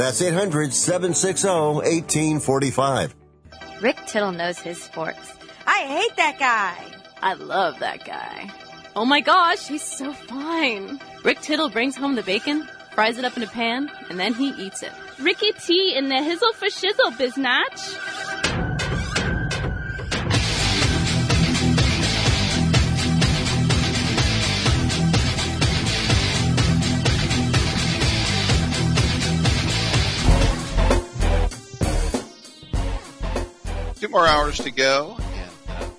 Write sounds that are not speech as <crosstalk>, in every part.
That's 800 760 1845. Rick Tittle knows his sports. I hate that guy. I love that guy. Oh my gosh, he's so fine. Rick Tittle brings home the bacon, fries it up in a pan, and then he eats it. Ricky T in the hizzle for shizzle, biznatch. Two more hours to go, and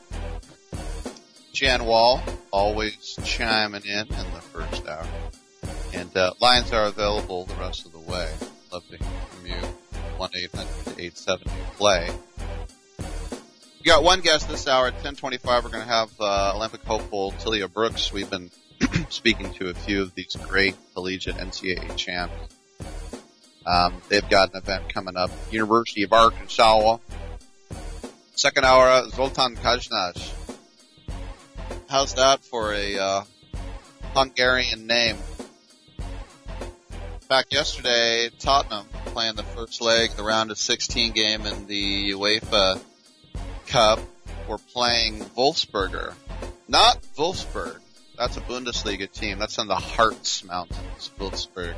Jan Wall, always chiming in in the first hour. And uh, lines are available the rest of the way. Love to hear from you. 1-800-870-PLAY. We got one guest this hour at 1025. We're going to have uh, Olympic hopeful Talia Brooks. We've been <clears throat> speaking to a few of these great collegiate NCAA champs. Um, they've got an event coming up. University of Arkansas. Second hour, Zoltan Kajnaj How's that for a uh, Hungarian name? Back yesterday, Tottenham playing the first leg, the round of 16 game in the UEFA Cup. We're playing Wolfsberger, not Wolfsburg. That's a Bundesliga team. That's on the Harz Mountains, Wolfsburg.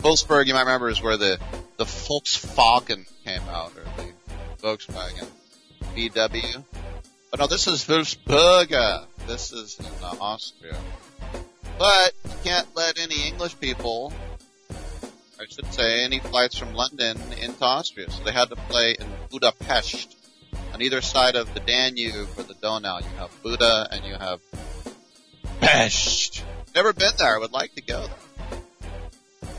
Wolfsburg, you might remember, is where the the Volkswagen came out, or the Volkswagen VW. But no, this is Wolfsberger. This is in Austria. But you can't let any English people, I should say, any flights from London into Austria. So they had to play in Budapest. On either side of the Danube or the Donau, you have Buda and you have Pest. Never been there. I would like to go there.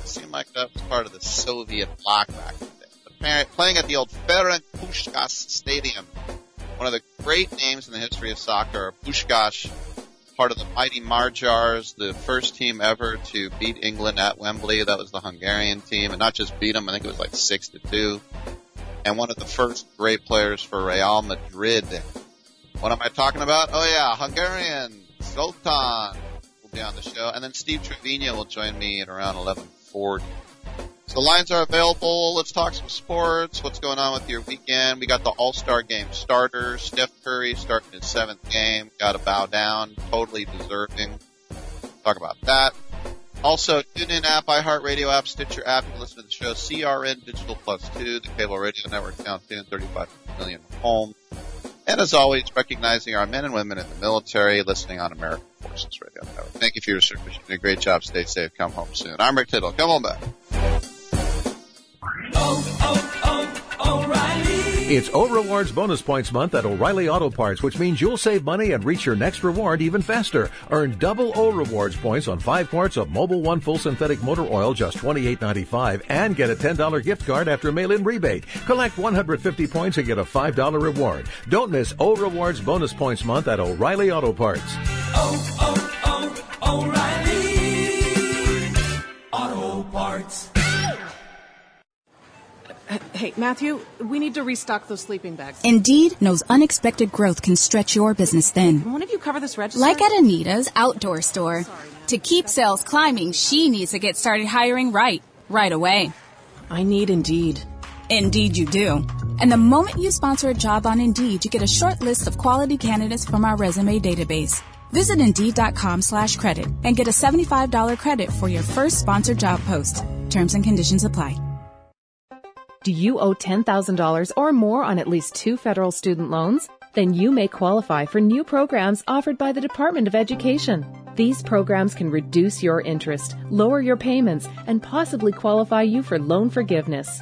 Seemed like that was part of the Soviet bloc back in the day. But playing at the old Ferenc Puskás Stadium one of the great names in the history of soccer, Puskás, part of the mighty Magyars, the first team ever to beat England at Wembley. That was the Hungarian team, and not just beat them, I think it was like six to two. And one of the first great players for Real Madrid. What am I talking about? Oh yeah, Hungarian Zoltan will be on the show, and then Steve Trevino will join me at around 11:40. So lines are available. Let's talk some sports. What's going on with your weekend? We got the All-Star game starters. Steph Curry starting his seventh game. Got to bow down. Totally deserving. Talk about that. Also, TuneIn app, iHeartRadio app, Stitcher app. You can listen to the show. CRN Digital Plus 2, the cable radio network now in 35 million homes. And as always, recognizing our men and women in the military listening on American Forces Radio Network. Thank you for your service. You're doing a great job. Stay safe. Come home soon. I'm Rick Tittle. Come on back. It's O Rewards bonus points month at O'Reilly Auto Parts, which means you'll save money and reach your next reward even faster. Earn double O Rewards points on five quarts of Mobil One Full Synthetic Motor Oil, just $28.95, and get a $10 gift card after mail-in rebate. Collect 150 points and get a $5 reward. Don't miss O Rewards bonus points month at O'Reilly Auto Parts. Oh, oh, oh, O'Reilly Auto Parts. Hey, Matthew, we need to restock those sleeping bags. Indeed knows unexpected growth can stretch your business thin. One of you cover this register? Like at Anita's outdoor store. to keep sales climbing, she needs to get started hiring right, right away. I need Indeed. Indeed you do. And the moment you sponsor a job on Indeed, you get a short list of quality candidates from our resume database. Visit Indeed.com slash credit and get a $75 credit for your first sponsored job post. Terms and conditions apply. Do you owe $10,000 or more on at least two federal student loans? then you may qualify for new programs offered by the Department of Education. These programs can reduce your interest, lower your payments, and possibly qualify you for loan forgiveness.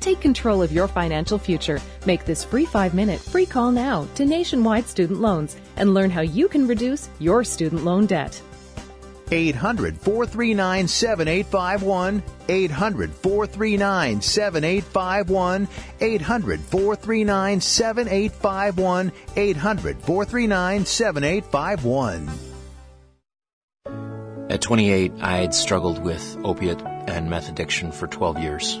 Take control of your financial future. Make this free five minute free call now to Nationwide Student Loans and learn how you can reduce your student loan debt. 800 439 7851. 800 439 7851. 800 439 7851. 800 439 7851. At 28, I had struggled with opiate and meth addiction for 12 years.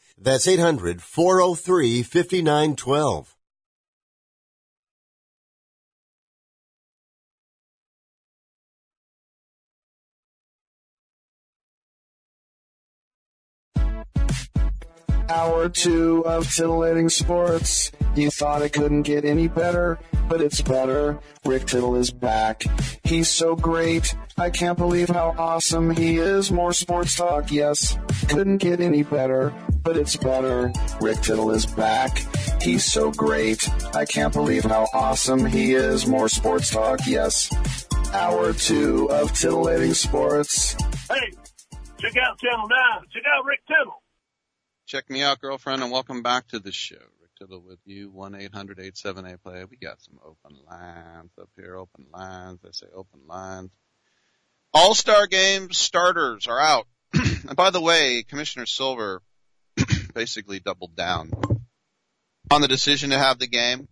That's 800 403 5912. Hour two of titillating sports. You thought it couldn't get any better, but it's better. Rick Tittle is back. He's so great. I can't believe how awesome he is. More sports talk, yes. Couldn't get any better, but it's better. Rick Tittle is back. He's so great. I can't believe how awesome he is. More sports talk, yes. Hour two of titillating sports. Hey, check out Channel 9. Check out Rick Tittle. Check me out, girlfriend, and welcome back to the show. Rick Tittle with you, 1-800-878-PLAY. We got some open lines up here, open lines. I say open lines. All-Star Games starters are out. <clears throat> and by the way, Commissioner Silver <clears throat> basically doubled down on the decision to have the game.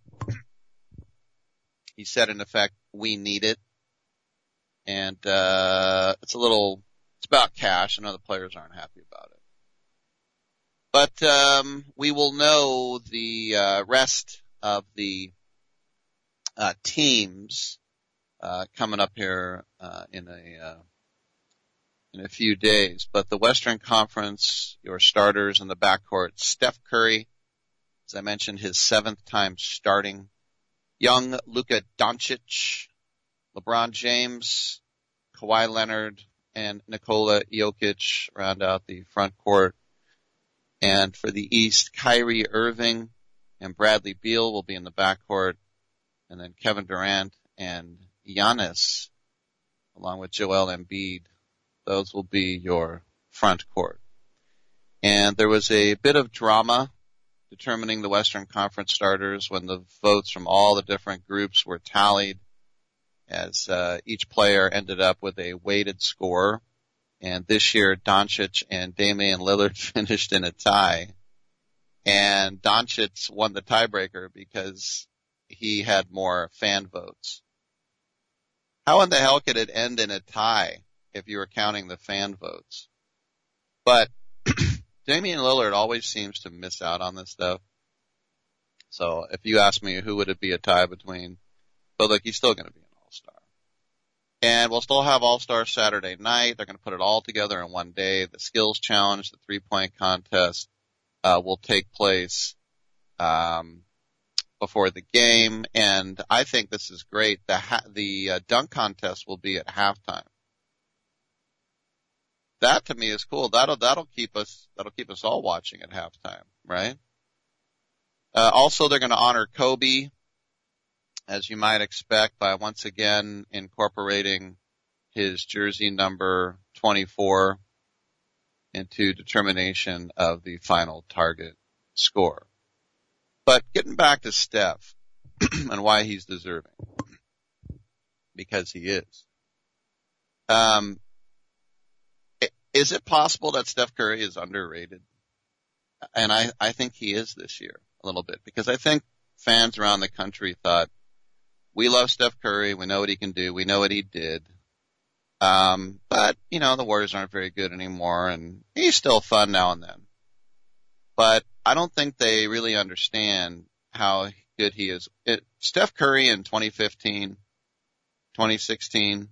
He said, in effect, we need it. And, uh, it's a little, it's about cash. I know the players aren't happy about it. But um, we will know the uh, rest of the uh, teams uh, coming up here uh, in a uh, in a few days. But the Western Conference, your starters in the backcourt: Steph Curry, as I mentioned, his seventh time starting. Young Luka Doncic, LeBron James, Kawhi Leonard, and Nikola Jokic round out the front court. And for the East, Kyrie Irving and Bradley Beal will be in the backcourt. And then Kevin Durant and Giannis, along with Joel Embiid, those will be your front court. And there was a bit of drama determining the Western Conference starters when the votes from all the different groups were tallied as uh, each player ended up with a weighted score. And this year, Doncic and Damian Lillard <laughs> finished in a tie. And Doncic won the tiebreaker because he had more fan votes. How in the hell could it end in a tie if you were counting the fan votes? But <clears throat> Damian Lillard always seems to miss out on this stuff. So if you ask me who would it be a tie between, but look, he's still going to be an all-star. And we'll still have All-Star Saturday night. They're going to put it all together in one day. The skills challenge, the three-point contest, uh, will take place, um, before the game. And I think this is great. The, ha- the uh, dunk contest will be at halftime. That to me is cool. That'll, that'll keep us, that'll keep us all watching at halftime, right? Uh, also they're going to honor Kobe as you might expect, by once again incorporating his jersey number 24 into determination of the final target score. But getting back to Steph <clears throat> and why he's deserving. Because he is. Um, is it possible that Steph Curry is underrated? And I, I think he is this year a little bit because I think fans around the country thought, we love Steph Curry. We know what he can do. We know what he did. Um, but you know, the Warriors aren't very good anymore and he's still fun now and then. But I don't think they really understand how good he is. It, Steph Curry in 2015, 2016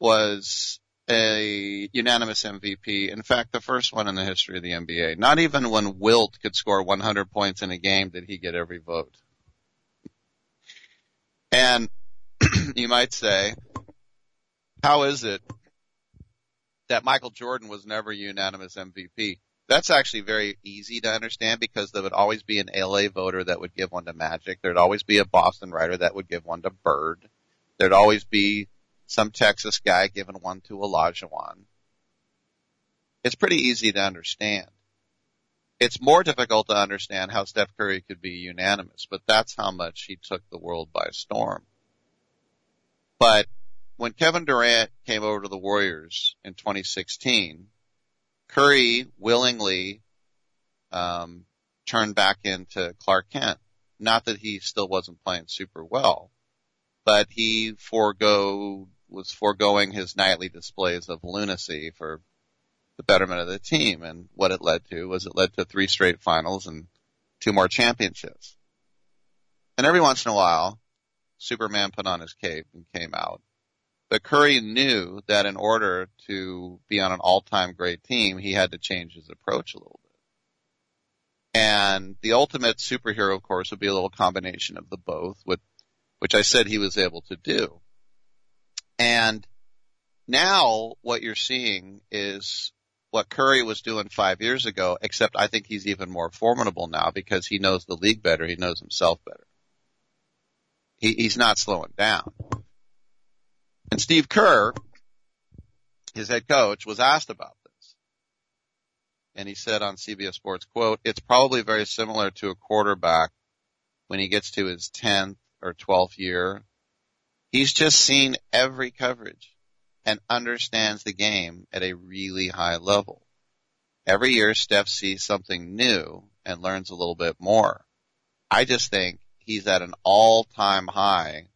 was a unanimous MVP. In fact, the first one in the history of the NBA. Not even when Wilt could score 100 points in a game did he get every vote. And <clears throat> you might say, how is it that Michael Jordan was never unanimous MVP? That's actually very easy to understand because there would always be an LA voter that would give one to Magic. There'd always be a Boston writer that would give one to Bird. There'd always be some Texas guy giving one to Olajuwon. It's pretty easy to understand. It's more difficult to understand how Steph Curry could be unanimous, but that's how much he took the world by storm. But when Kevin Durant came over to the Warriors in 2016, Curry willingly um, turned back into Clark Kent. Not that he still wasn't playing super well, but he forego was foregoing his nightly displays of lunacy for the betterment of the team. And what it led to was it led to three straight finals and two more championships. And every once in a while, Superman put on his cape and came out. But Curry knew that in order to be on an all-time great team, he had to change his approach a little bit. And the ultimate superhero, of course, would be a little combination of the both, which I said he was able to do. And now what you're seeing is what Curry was doing five years ago, except I think he's even more formidable now because he knows the league better. He knows himself better. He, he's not slowing down. And Steve Kerr, his head coach, was asked about this. And he said on CBS Sports, quote, it's probably very similar to a quarterback when he gets to his 10th or 12th year He's just seen every coverage and understands the game at a really high level. Every year Steph sees something new and learns a little bit more. I just think he's at an all-time high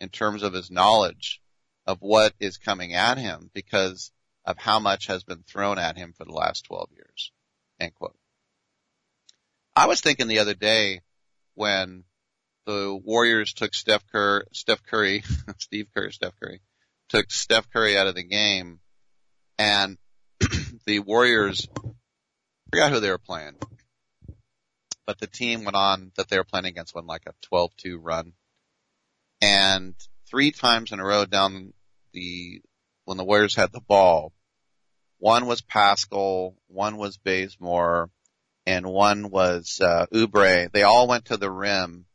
in terms of his knowledge of what is coming at him because of how much has been thrown at him for the last 12 years. End quote. I was thinking the other day when the Warriors took Steph Curry, Steph Curry, <laughs> Steve Kerr, Steph Curry, took Steph Curry out of the game, and <clears throat> the Warriors forgot who they were playing, but the team went on that they were playing against went like a 12-2 run, and three times in a row down the when the Warriors had the ball, one was Paschall, one was Bazemore, and one was uh, Oubre. They all went to the rim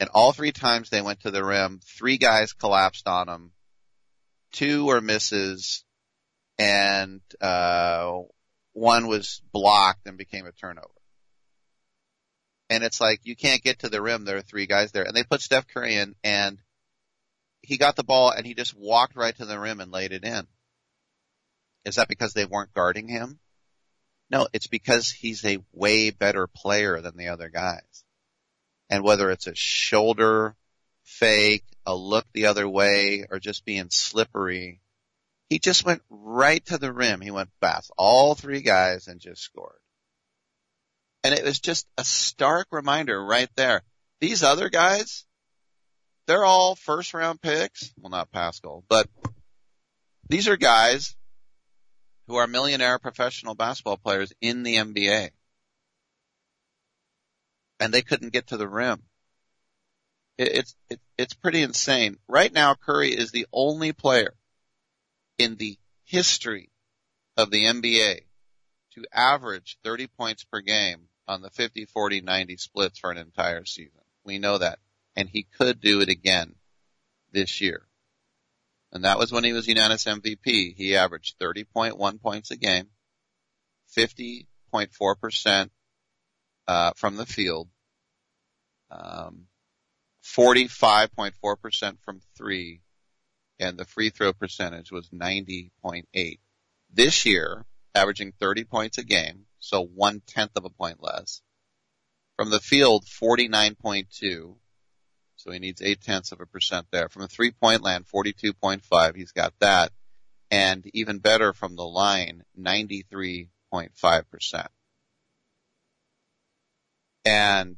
and all three times they went to the rim, three guys collapsed on them. Two were misses and, uh, one was blocked and became a turnover. And it's like, you can't get to the rim. There are three guys there and they put Steph Curry in and he got the ball and he just walked right to the rim and laid it in. Is that because they weren't guarding him? No, it's because he's a way better player than the other guys and whether it's a shoulder fake, a look the other way, or just being slippery, he just went right to the rim. He went past all three guys and just scored. And it was just a stark reminder right there. These other guys, they're all first round picks. Well, not Paschall, but these are guys who are millionaire professional basketball players in the NBA and they couldn't get to the rim. it's it, it's pretty insane. Right now, Curry is the only player in the history of the NBA to average 30 points per game on the 50, 40, 90 splits for an entire season. We know that. And he could do it again this year. And that was when he was unanimous MVP. He averaged 30.1 points a game, 50.4% uh, from the field, um, 45.4% from three, and the free throw percentage was 90.8. This year, averaging 30 points a game, so one tenth of a point less. From the field, 49.2, so he needs eight tenths of a percent there. From the three point land, 42.5, he's got that. And even better from the line, 93.5%. And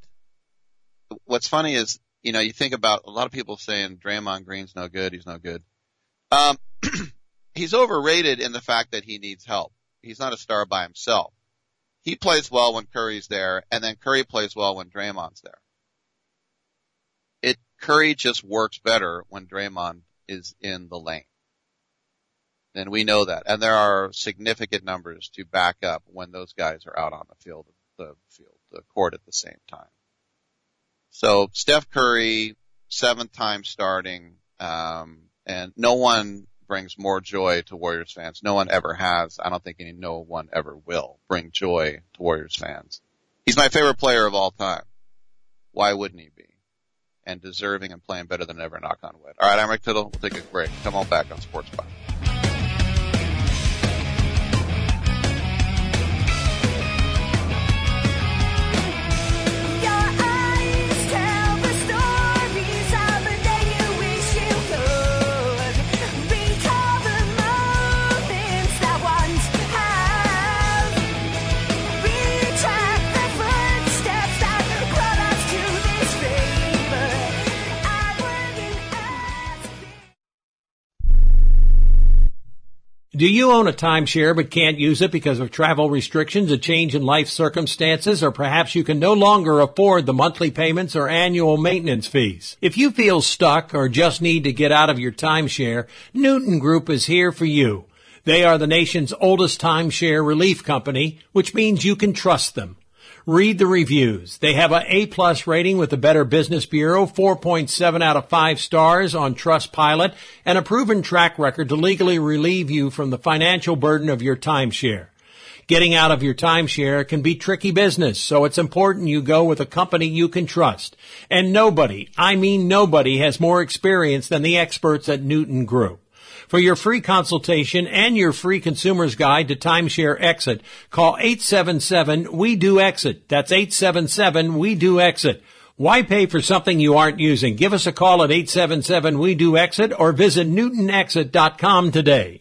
what's funny is, you know, you think about a lot of people saying Draymond Green's no good, he's no good. Um, <clears throat> he's overrated in the fact that he needs help. He's not a star by himself. He plays well when Curry's there, and then Curry plays well when Draymond's there. Curry just works better when Draymond is in the lane. And we know that. And there are significant numbers to back up when those guys are out on the field, the field, the court at the same time. So Steph Curry, seventh time starting, um, and no one brings more joy to Warriors fans. No one ever has. I don't think any, no one ever will bring joy to Warriors fans. He's my favorite player of all time. Why wouldn't he be? And deserving and playing better than ever, knock on wood. Alright, I'm Rick Tittle. We'll take a break. Come on back on Sports Byline. Do you own a timeshare but can't use it because of travel restrictions, a change in life circumstances, or perhaps you can no longer afford the monthly payments or annual maintenance fees? If you feel stuck or just need to get out of your timeshare, Newton Group is here for you. They are the nation's oldest timeshare relief company, which means you can trust them. Read the reviews. They have a A plus rating with the Better Business Bureau, 4.7 out of 5 stars on Trustpilot, and a proven track record to legally relieve you from the financial burden of your timeshare. Getting out of your timeshare can be tricky business, so it's important you go with a company you can trust. And nobody, I mean nobody, has more experience than the experts at Newton Group. For your free consultation and your free consumer's guide to timeshare exit, call 877-WE-DO-EXIT. That's 877-WE-DO-EXIT. Why pay for something you aren't using? Give us a call at 877-WE-DO-EXIT or visit newtonexit.com today.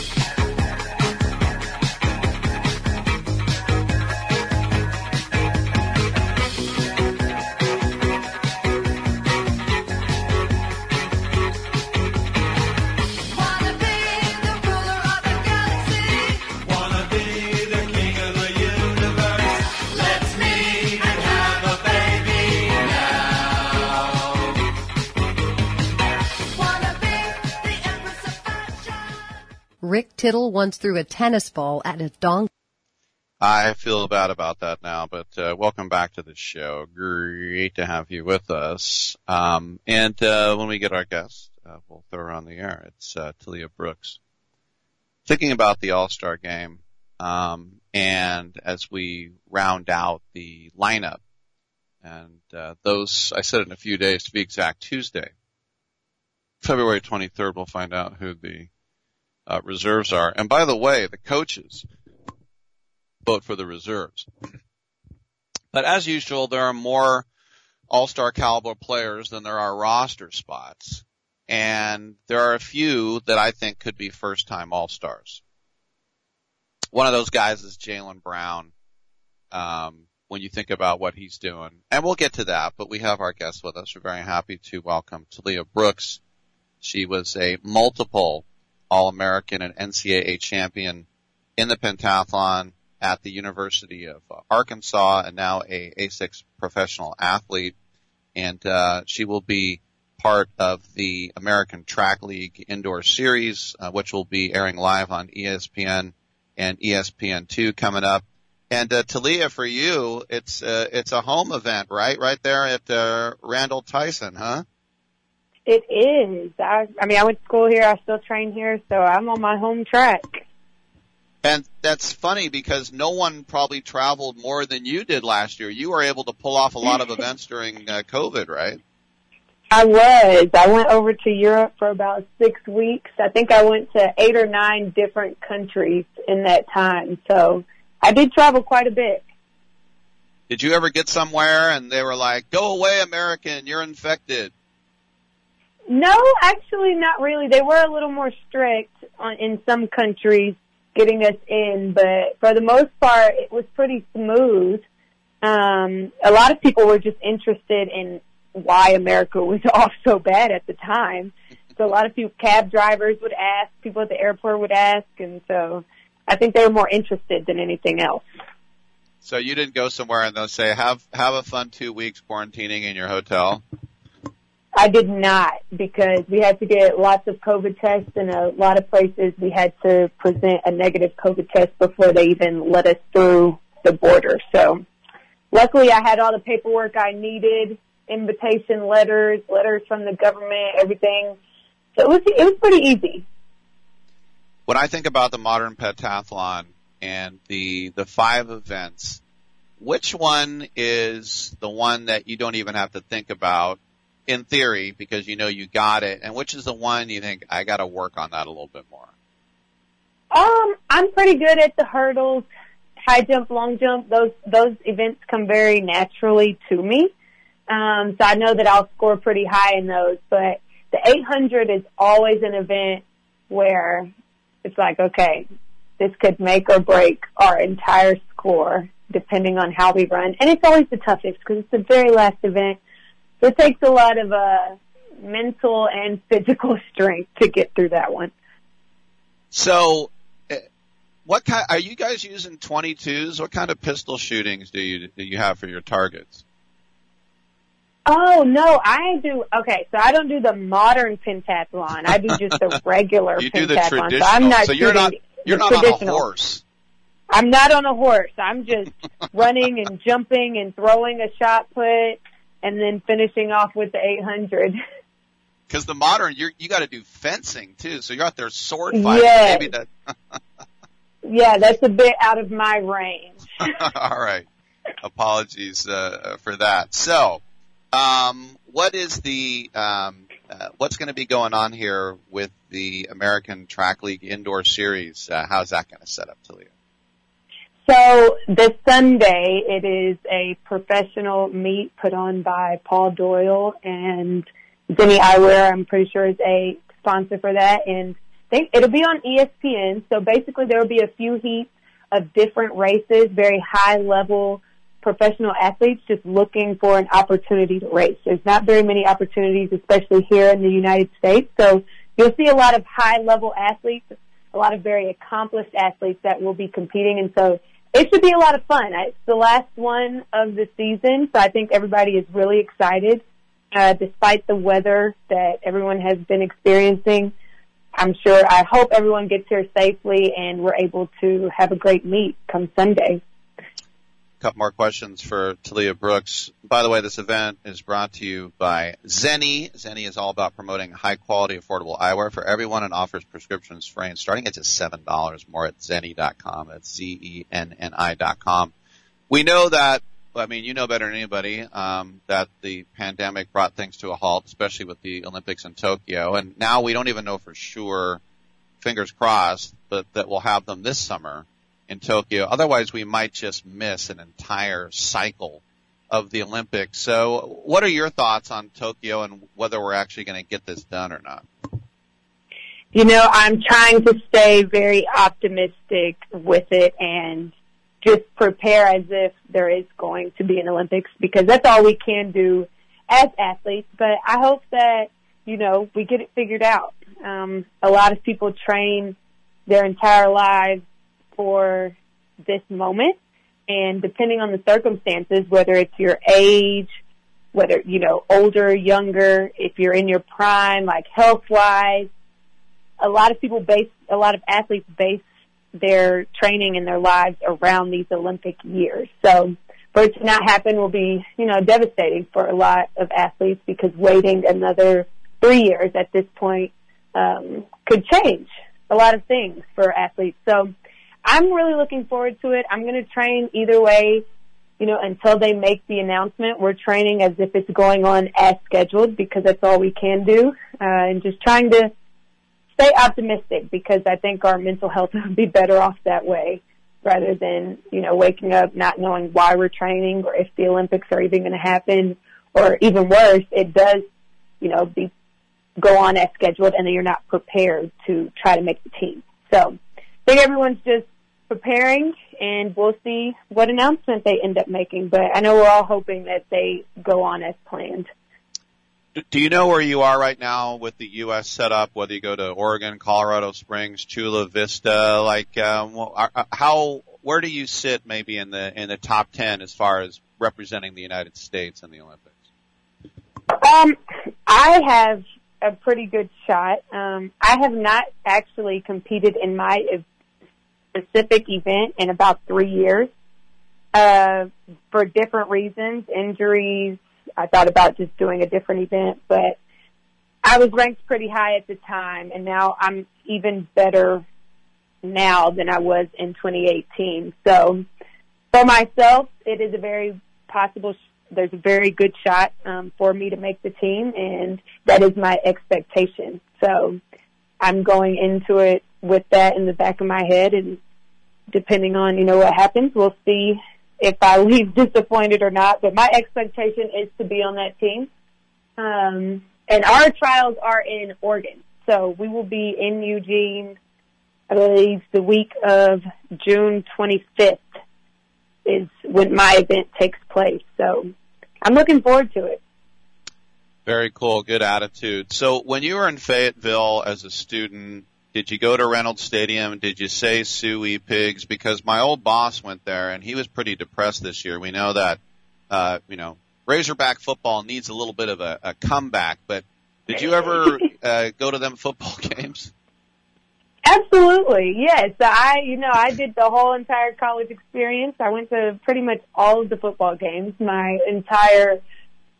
Rick Tittle once threw a tennis ball at a donkey. I feel bad about that now, but uh, welcome back to the show. Great to have you with us. Um, and uh, when we get our guest, uh, we'll throw her on the air. It's uh, Talia Brooks. Thinking about the All-Star game, um, and as we round out the lineup, and uh, those, I said in a few days to be exact, Tuesday, February 23rd, we'll find out who the uh, reserves are. And by the way, the coaches vote for the reserves. But as usual, there are more all-star caliber players than there are roster spots. And there are a few that I think could be first-time all-stars. One of those guys is Jaylen Brown. Um, when you think about what he's doing, and we'll get to that, but we have our guest with us. We're very happy to welcome Talia Brooks. She was a multiple All-American and NCAA champion in the pentathlon at the University of uh, Arkansas and now a A6 professional athlete. And, uh, she will be part of the American Track League Indoor Series, uh, which will be airing live on ESPN and ESPN2 coming up. And, uh, Talia, for you, it's, uh, it's a home event, right? Right there at, uh, Randal Tyson, huh? It is. I, I mean, I went to school here. I still train here, so I'm on my home track. And that's funny because no one probably traveled more than you did last year. You were able to pull off a lot of events during uh, COVID, right? I was. I went over to Europe for about six weeks. I think I went to eight or nine different countries in that time. So I did travel quite a bit. Did you ever get somewhere and they were like, "Go away, American, you're infected"? No, actually not really. They were a little more strict on, in some countries getting us in, but for the most part, it was pretty smooth. Um, a lot of people were just interested in why America was <laughs> off so bad at the time. So a lot of people, cab drivers would ask, people at the airport would ask, and so I think they were more interested than anything else. So you didn't go somewhere and they'll say, "Have have a fun two weeks quarantining in your hotel." I did not because we had to get lots of COVID tests in a lot of places. We had to present a negative COVID test before they even let us through the border. So luckily I had all the paperwork I needed, invitation letters, letters from the government, everything. So it was, it was pretty easy. When I think about the modern pentathlon and the the five events, which one is the one that you don't even have to think about in theory because you know you got it, and which is the one you think I got to work on that a little bit more? Um, I'm pretty good at the hurdles, high jump, long jump. Those those events come very naturally to me. Um, so I know that I'll score pretty high in those. But the 800 is always an event where it's like, okay, this could make or break our entire score depending on how we run. And it's always the toughest because it's the very last event. It takes a lot of uh, mental and physical <laughs> strength to get through that one. So, eh, what kind are you guys using 22s? What kind of pistol shootings do you do you have for your targets? Oh no, I do. Okay, so I don't do the modern pentathlon. I do just the <laughs> regular You do pentathlon. the So I'm traditional. not So you're not you're not on a horse. I'm not on a horse. I'm just <laughs> running and jumping and throwing a shot put and then finishing off with the 800. Because the modern, you're, you got to do fencing too, so you're out there sword fighting. Yes. Maybe that. <laughs> Yeah, that's a bit out of my range. <laughs> All right. Apologies uh, for that. So, um, what is the um, uh, what's going to be going on here with the American Track League Indoor Series? Uh, how's that going to set up, Talia? So this Sunday, it is a professional meet put on by Paul Doyle and Zenni Eyewear. I'm pretty sure is a sponsor for that, and they, it'll be on ESPN. So basically, there will be a few heats of different races, very high level professional athletes just looking for an opportunity to race. There's not very many opportunities, especially here in the United States. So you'll see a lot of high level athletes, a lot of very accomplished athletes that will be competing. And so it should be a lot of fun. It's the last one of the season, so I think everybody is really excited. Uh, despite the weather that everyone has been experiencing, I'm sure, I hope everyone gets here safely and we're able to have a great meet come Sunday. Couple more questions for Talia Brooks. By the way, this event is brought to you by Zenni. Zenni is all about promoting high quality, affordable eyewear for everyone and offers prescriptions and starting at just seven dollars more at Zenni.com. That's Z-E-N-N-I dot com. We know that, I mean, you know better than anybody, um, that the pandemic brought things to a halt, especially with the Olympics in Tokyo. And now we don't even know for sure, fingers crossed, but that we'll have them this summer in Tokyo. Otherwise, we might just miss an entire cycle of the Olympics. So, what are your thoughts on Tokyo and whether we're actually going to get this done or not? You know, I'm trying to stay very optimistic with it and just prepare as if there is going to be an Olympics because that's all we can do as athletes. But I hope that, you know, we get it figured out. Um, a lot of people train their entire lives for this moment. And depending on the circumstances, whether it's your age, whether, you know, older, younger, if you're in your prime, like health wise, a lot of people base, a lot of athletes base their training and their lives around these Olympic years. So for it to not happen will be, you know, devastating for a lot of athletes because waiting another three years at this point um, could change a lot of things for athletes. So I'm really looking forward to it. I'm going to train either way, you know, until they make the announcement. We're training as if it's going on as scheduled because that's all we can do, uh, and just trying to stay optimistic because I think our mental health <laughs> would be better off that way rather than, you know, waking up not knowing why we're training or if the Olympics are even going to happen or even worse, it does, you know, be, go on as scheduled and then you're not prepared to try to make the team. So I think everyone's just preparing and we'll see what announcement they end up making, but I know we're all hoping that they go on as planned. Do you know where you are right now with the U.S. setup? Whether you go to Oregon, Colorado Springs, Chula Vista, like um, are- are- how, where do you sit maybe in the in the top ten as far as representing the United States in the Olympics? Um, I have a pretty good shot. Um, I have not actually competed in my specific event in about three years, uh, for different reasons, injuries. I thought about just doing a different event, but I was ranked pretty high at the time, and now I'm even better now than I was in 2018. So for myself, it is a very possible. There's a very good shot um, for me to make the team, and that is my expectation. So I'm going into it with that in the back of my head, and depending on you know what happens, we'll see if I <laughs> leave disappointed or not. But my expectation is to be on that team. Um, and our trials are in Oregon, so we will be in Eugene. I believe the week of June 25th is when my event takes place. So I'm looking forward to it. Very cool, good attitude. So when you were in Fayetteville as a student, did you go to Reynolds Stadium? Did you say Suey Pigs? Because my old boss went there and he was pretty depressed this year. We know that, uh, you know, Razorback football needs a little bit of a, a comeback, but did you ever, <laughs> uh, go to them football <laughs> games? Absolutely, yes. So I, you know, I did the whole entire college experience. I went to pretty much all of the football games my entire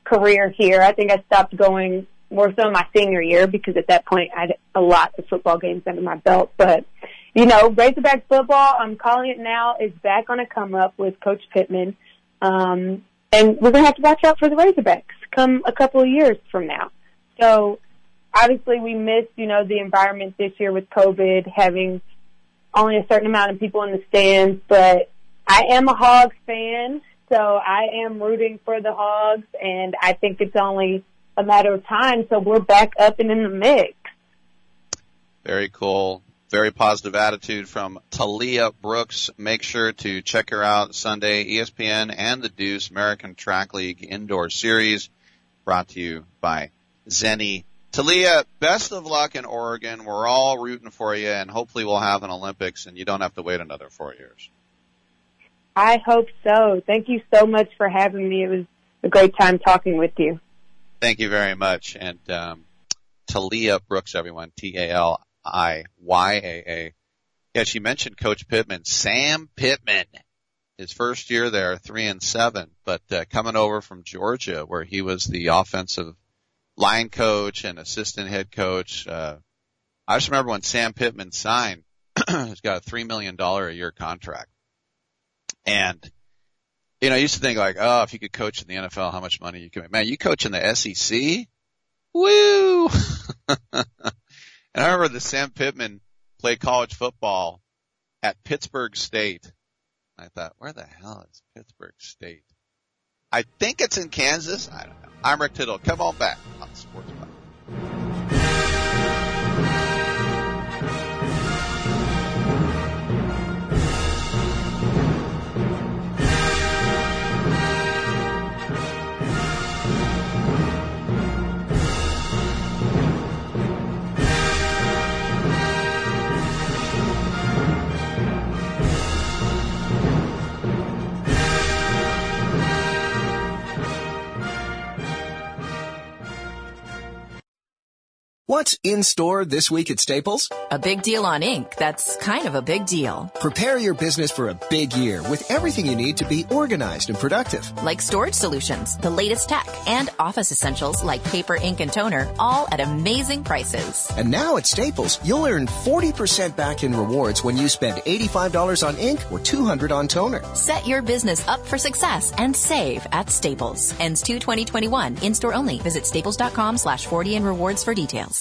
career here. I think I stopped going more so in my senior year because at that point I had a lot of football games under my belt. But, you know, Razorback football, I'm calling it now, is back on a come up with Coach Pittman. Um, and we're going to have to watch out for the Razorbacks come a couple of years from now. So obviously we missed, you know, the environment this year with COVID, having only a certain amount of people in the stands, but I am a Hogs fan, so I am rooting for the Hogs, and I think it's only a matter of time, so we're back up and in the mix. Very cool. Very positive attitude from Talia Brooks. Make sure to check her out Sunday, ESPN and the Deuce American Track League Indoor Series brought to you by Zenni. Talia, best of luck in Oregon. We're all rooting for you and hopefully we'll have an Olympics and you don't have to wait another four years. I hope so. Thank you so much for having me. It was a great time talking with you. Thank you very much. And um, Talia Brooks, everyone, T A L I Y A A. Yeah, she mentioned Coach Pittman, Sam Pittman. His first year there, three and seven, but uh, coming over from Georgia, where he was the offensive line coach and assistant head coach. Uh, I just remember when Sam Pittman signed, <clears throat> he's got a three million dollar a year contract, and you know, I used to think like, oh, if you could coach in the NFL, how much money you can make. Man, you coach in the SEC? Woo! <laughs> and I remember the Sam Pittman played college football at Pittsburg State. I thought, where the hell is Pittsburg State? I think it's in Kansas. I don't know. I'm Rick Tittle. Come on back on the Sports Pod. What's in store this week at Staples? A big deal on ink that's kind of a big deal. Prepare your business for a big year with everything you need to be organized and productive. Like storage solutions, the latest tech, and office essentials like paper, ink, and toner, all at amazing prices. And now at Staples, you'll earn 40% back in rewards when you spend $85 on ink or $200 on toner. Set your business up for success and save at Staples. Ends 2 2021. In store only. Visit staples.com slash 40 and rewards for details.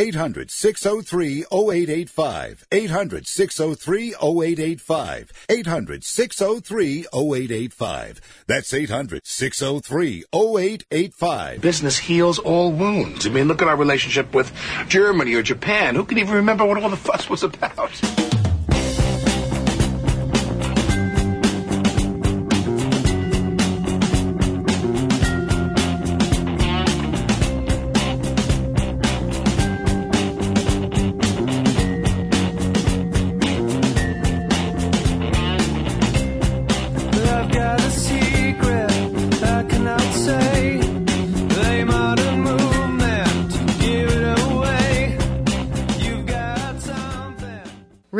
800 603 0885. 800 603 0885. 800 603 0885. That's 800 603 0885. Business heals all wounds. I mean, look at our relationship with Germany or Japan. Who can even remember what all the fuss was about?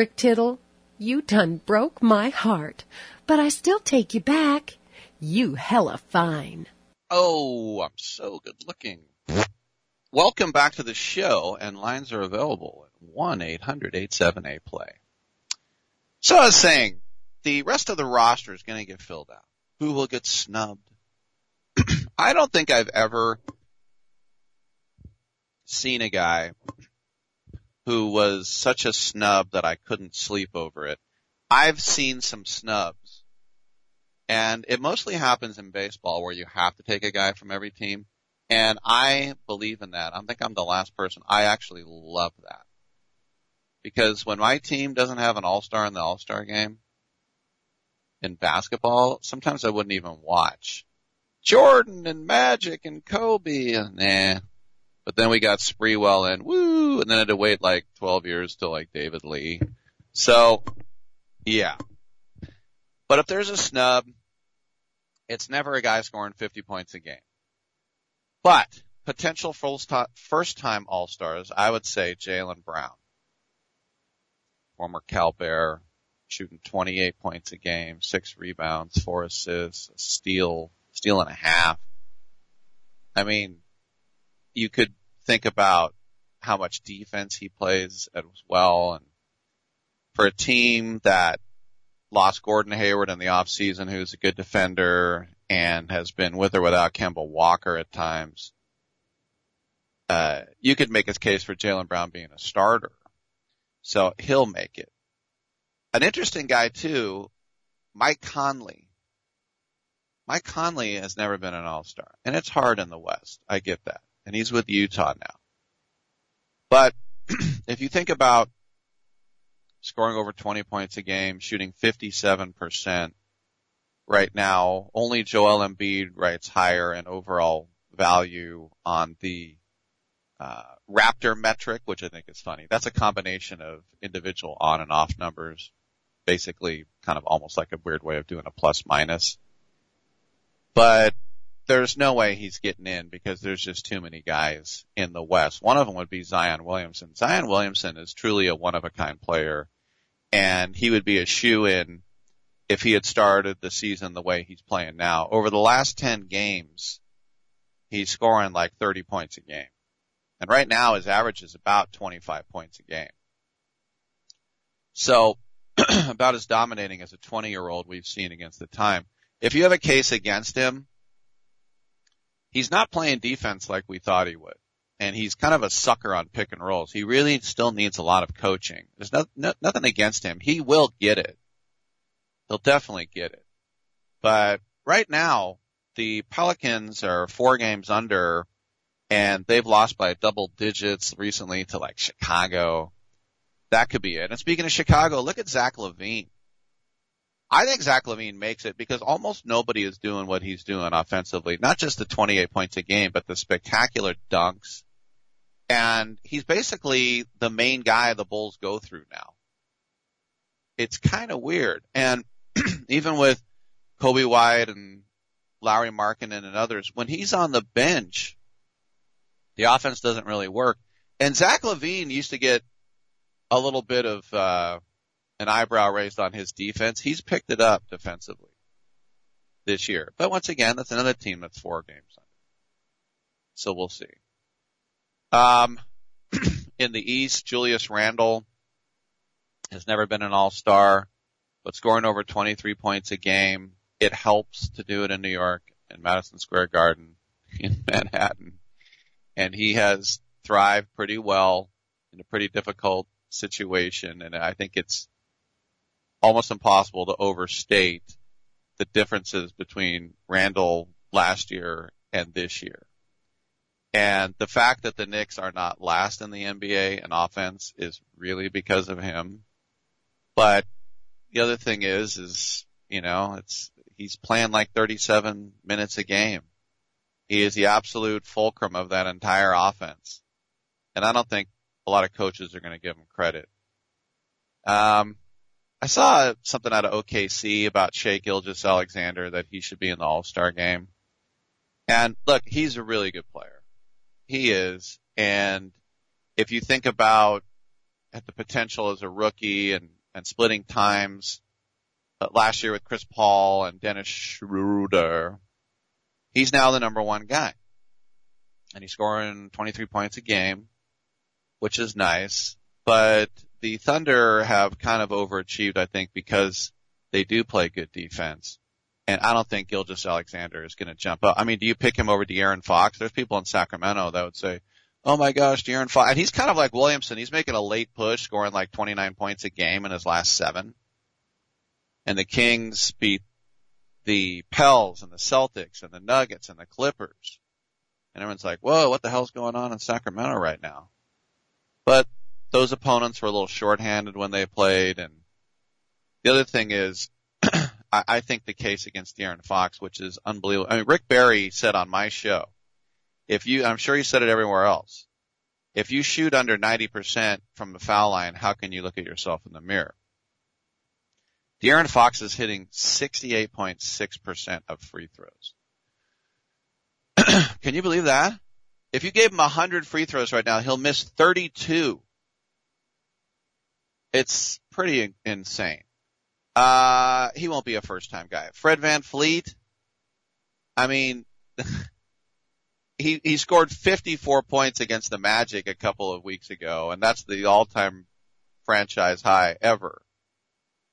Rick Tittle, you done broke my heart, but I still take you back. You hella fine. Oh, I'm so good looking. Welcome back to the show, and lines are available at 1-800-878-PLAY. So I was saying, the rest of the roster is going to get filled out. Who will get snubbed? <clears throat> I don't think I've ever seen a guy who was such a snub that I couldn't sleep over it. I've seen some snubs. And it mostly happens in baseball where you have to take a guy from every team. And I believe in that. I think I'm the last person. I actually love that. Because when my team doesn't have an all-star in the all-star game, in basketball, sometimes I wouldn't even watch. Jordan and Magic and Kobe, and nah. But then we got Sprewell in, woo, and then I had to wait like 12 years till like David Lee. So, yeah. But if there's a snub, it's never a guy scoring 50 points a game. But potential first time All-Stars, I would say Jaylen Brown. Former Cal Bear, shooting 28 points a game, six rebounds, four assists, a steal, steal and a half. I mean, you could think about how much defense he plays as well. And for a team that lost Gordon Hayward in the offseason, who's a good defender and has been with or without Kemba Walker at times, uh, you could make a case for Jaylen Brown being a starter. So he'll make it. An interesting guy too, Mike Conley. Mike Conley has never been an all-star and it's hard in the West. I get that. And he's with Utah now. But <clears throat> if you think about scoring over 20 points a game, shooting 57% right now, only Joel Embiid rates higher in overall value on the uh, Raptor metric, which I think is funny. That's a combination of individual on and off numbers, basically kind of almost like a weird way of doing a plus minus. But there's no way he's getting in because there's just too many guys in the West. One of them would be Zion Williamson. Zion Williamson is truly a one of a kind player and he would be a shoe in if he had started the season the way he's playing now. Over the last 10 games, he's scoring like 30 points a game. And right now his average is about 25 points a game. So <clears throat> about as dominating as a 20 year old we've seen against the time. If you have a case against him, he's not playing defense like we thought he would. And he's kind of a sucker on pick and rolls. He really still needs a lot of coaching. There's no, no, nothing against him. He will get it. He'll definitely get it. But right now, the Pelicans are four games under and they've lost by double digits recently to like Chicago. That could be it. And speaking of Chicago, look at Zach LaVine. I think Zach LaVine makes it because almost nobody is doing what he's doing offensively. Not just the 28 points a game, but the spectacular dunks. And he's basically the main guy the Bulls go through now. It's kind of weird. And <clears throat> even with Coby White and Lauri Markkanen and others, when he's on the bench, the offense doesn't really work. And Zach LaVine used to get a little bit of, uh, an eyebrow raised on his defense. He's picked it up defensively this year. But once again, that's another team that's four games under. So we'll see. Um, <clears throat> in the East, Julius Randle has never been an all-star, but scoring over 23 points a game, it helps to do it in New York, in Madison Square Garden, <laughs> in Manhattan. And he has thrived pretty well in a pretty difficult situation, and I think it's almost impossible to overstate the differences between Randle last year and this year. And the fact that the Knicks are not last in the NBA in offense is really because of him. But the other thing is, is, you know, it's, he's playing like 37 minutes a game. He is the absolute fulcrum of that entire offense. And I don't think a lot of coaches are going to give him credit. Um, I saw something out of OKC about Shai Gilgeous-Alexander that he should be in the All-Star game. And look, he's a really good player. He is. And if you think about at the potential as a rookie and, and splitting times uh, last year with Chris Paul and Dennis Schroeder, he's now the number one guy. And he's scoring 23 points a game, which is nice. But the Thunder have kind of overachieved, I think, because they do play good defense. And I don't think Gilgeous-Alexander is going to jump up. I mean, do you pick him over De'Aaron Fox? There's people in Sacramento that would say, oh my gosh, De'Aaron Fox. And he's kind of like Williamson. He's making a late push, scoring like 29 points a game in his last seven. And the Kings beat the Pels and the Celtics and the Nuggets and the Clippers. And everyone's like, whoa, what the hell's going on in Sacramento right now? But those opponents were a little shorthanded when they played. And the other thing is, <clears throat> I, I think the case against De'Aaron Fox, which is unbelievable. I mean, Rick Barry said on my show, if you, I'm sure he said it everywhere else. If you shoot under 90% from the foul line, how can you look at yourself in the mirror? De'Aaron Fox is hitting 68.6% of free throws. <clears throat> can you believe that? If you gave him 100 free throws right now, he'll miss 32. It's pretty insane. Uh, he won't be a first time guy. Fred VanVleet, I mean, <laughs> he, he scored 54 points against the Magic a couple of weeks ago, and that's the all time franchise high ever.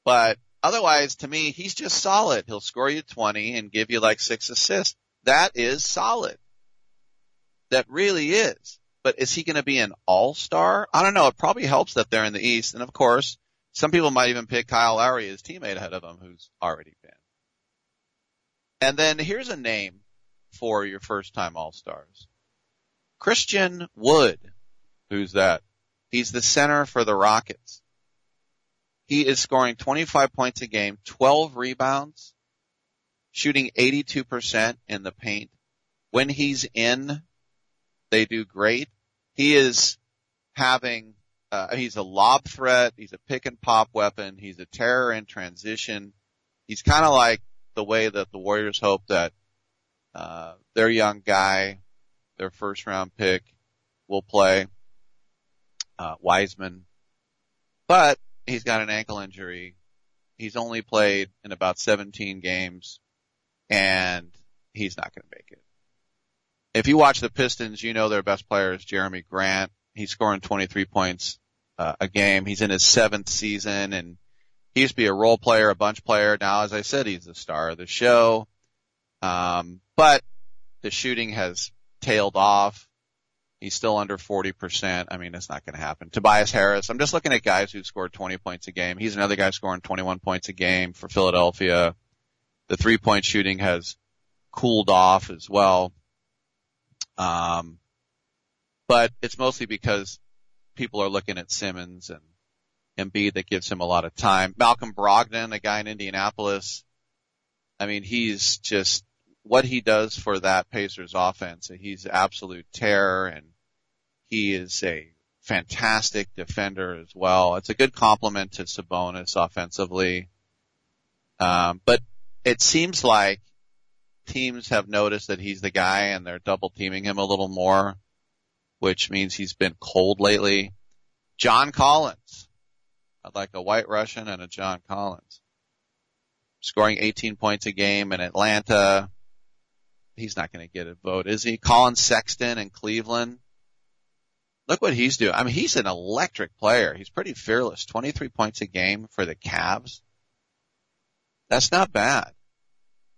But otherwise, to me, he's just solid. He'll score you 20 and give you like six assists. That is solid. That really is. But is he going to be an all-star? I don't know. It probably helps that they're in the East. And of course, some people might even pick Kyle Lowry, his teammate ahead of him, who's already been. And then here's a name for your first time all-stars. Christian Wood. Who's that? He's the center for the Rockets. He is scoring 25 points a game, 12 rebounds, shooting 82% in the paint. When he's in, they do great. He is having, uh, he's a lob threat. He's a pick and pop weapon. He's a terror in transition. He's kind of like the way that the Warriors hope that, uh, their young guy, their first round pick will play, uh, Wiseman. But he's got an ankle injury. He's only played in about 17 games and he's not going to make it. If you watch the Pistons, you know their best player is Jerami Grant. He's scoring 23 points uh, a game. He's in his seventh season and he used to be a role player, a bunch player. Now, as I said, he's the star of the show. Um, but the shooting has tailed off. He's still under 40%. I mean, it's not going to happen. Tobias Harris, I'm just looking at guys who scored 20 points a game. He's another guy scoring 21 points a game for Philadelphia. The three point shooting has cooled off as well. Um, but it's mostly because people are looking at Simmons and Embiid that gives him a lot of time. Malcolm Brogdon, a guy in Indianapolis. I mean, he's just what he does for that Pacers offense. He's absolute terror and he is a fantastic defender as well. It's a good compliment to Sabonis offensively. Um, but it seems like teams have noticed that he's the guy and they're double teaming him a little more, which means he's been cold lately. John Collins. I'd like a white Russian and a John Collins. Scoring 18 points a game in Atlanta. He's not going to get a vote, is he? Colin Sexton in Cleveland. Look what he's doing. I mean, he's an electric player. He's pretty fearless. 23 points a game for the Cavs. That's not bad.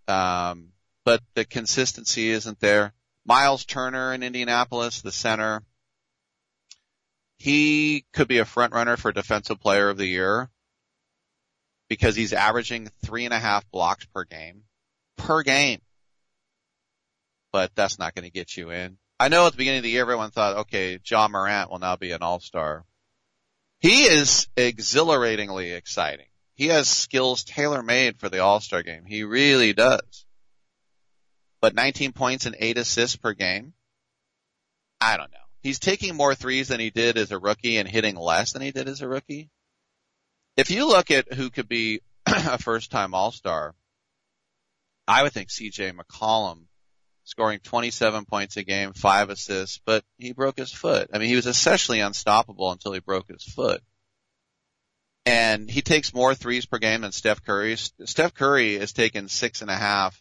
Um, but the consistency isn't there. Miles Turner in Indianapolis, the center. He could be a front runner for defensive player of the year because he's averaging three and a half blocks per game. Per game. But that's not going to get you in. I know at the beginning of the year everyone thought, okay, Ja Morant will now be an all-star. He is exhilaratingly exciting. He has skills tailor-made for the all-star game. He really does. But 19 points and 8 assists per game? I don't know. He's taking more threes than he did as a rookie and hitting less than he did as a rookie. If you look at who could be <clears throat> a first-time all-star, I would think CJ McCollum scoring 27 points a game, five assists, but he broke his foot. I mean, he was essentially unstoppable until he broke his foot. And he takes more threes per game than Steph Curry. Steph Curry has taken six and a half,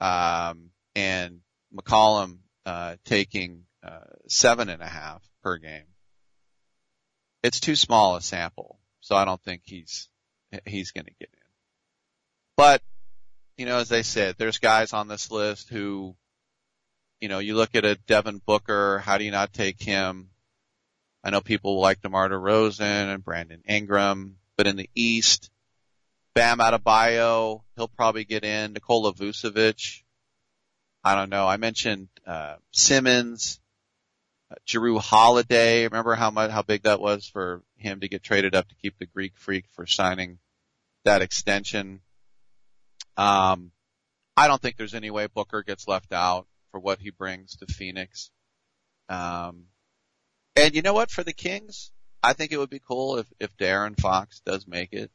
um, and McCollum, uh, taking, uh, seven and a half per game. It's too small a sample, so I don't think he's, he's gonna get in. But you know, as they said, there's guys on this list who, you know, you look at a Devin Booker, how do you not take him? I know people like DeMar DeRozan and Brandon Ingram, but in the East, Bam Adebayo, he'll probably get in. Nikola Vucevic, I don't know. I mentioned, uh, Simmons, uh, Jrue Holiday. Remember how much, how big that was for him to get traded up to keep the Greek freak for signing that extension. Um, I don't think there's any way Booker gets left out for what he brings to Phoenix. Um, and you know what? For the Kings, I think it would be cool if, if De'Aaron Fox does make it.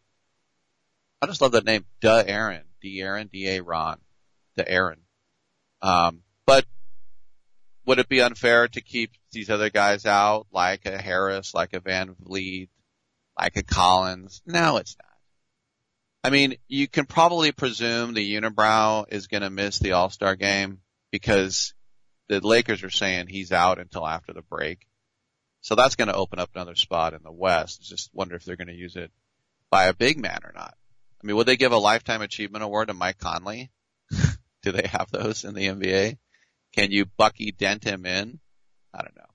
I just love that name, Da Aaron, D Aaron, D A Ron, Da Aaron. Um, but would it be unfair to keep these other guys out, like a Harris, like a VanVleet, like a Collins? No, it's not. I mean, you can probably presume the unibrow is going to miss the All-Star game because the Lakers are saying he's out until after the break. So that's going to open up another spot in the West. Just wonder if they're going to use it by a big man or not. I mean, would they give a lifetime achievement award to Mike Conley? <laughs> Do they have those in the NBA? Can you Bucky dent him in? I don't know.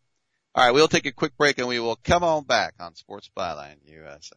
All right, we'll take a quick break and we will come on back on Sports Byline USA.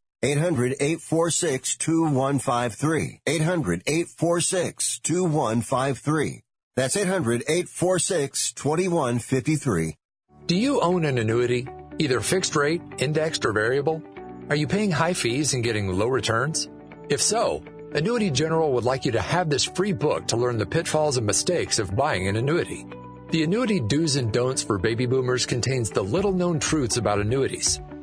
800-846-2153. 800-846-2153. That's 800-846-2153. Do you own an annuity, either fixed rate, indexed, or variable? Are you paying high fees and getting low returns? If so, Annuity General would like you to have this free book to learn the pitfalls and mistakes of buying an annuity. The Annuity Do's and Don'ts for Baby Boomers contains the little known truths about annuities,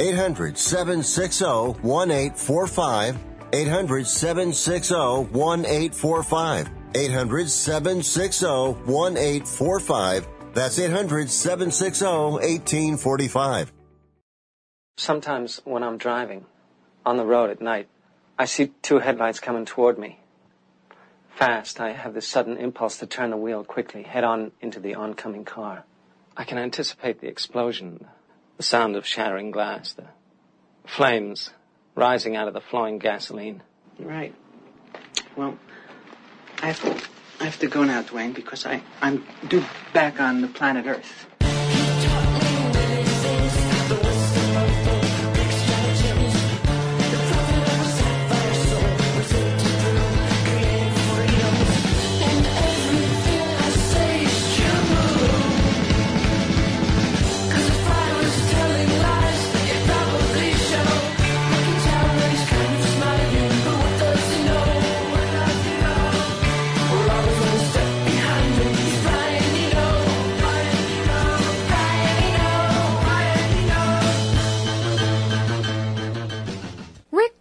800-760-1845. 800-760-1845. 800-760-1845. That's 800-760-1845. Sometimes when I'm driving on the road at night, I see two headlights coming toward me. Fast, I have this sudden impulse to turn the wheel quickly, head on into the oncoming car. I can anticipate the explosion, the sound of shattering glass, the flames rising out of the flowing gasoline. Right. Well, I have to, I have to go now, Dwayne, because I, I'm due back on the planet Earth.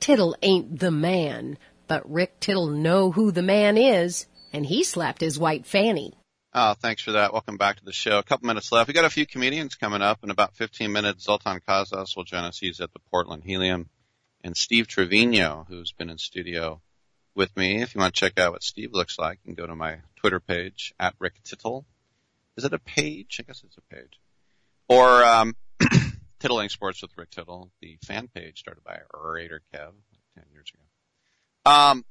Tittle ain't the man, but Rick Tittle know who the man is, and he slapped his white fanny. Oh, thanks for that. Welcome back to the show. A couple minutes left. We got a few comedians coming up in about 15 minutes. Zoltan Kaszas will join us. He's at the Portland Helium. And Steve Trevino, who's been in studio with me. If you want to check out what Steve looks like, you can go to my Twitter page at Rick Tittle. Is it a page? I guess it's a page. Or, um, <clears throat> Tittling Sports with Rick Tittle, the fan page started by Raider Kev like 10 years ago. Um,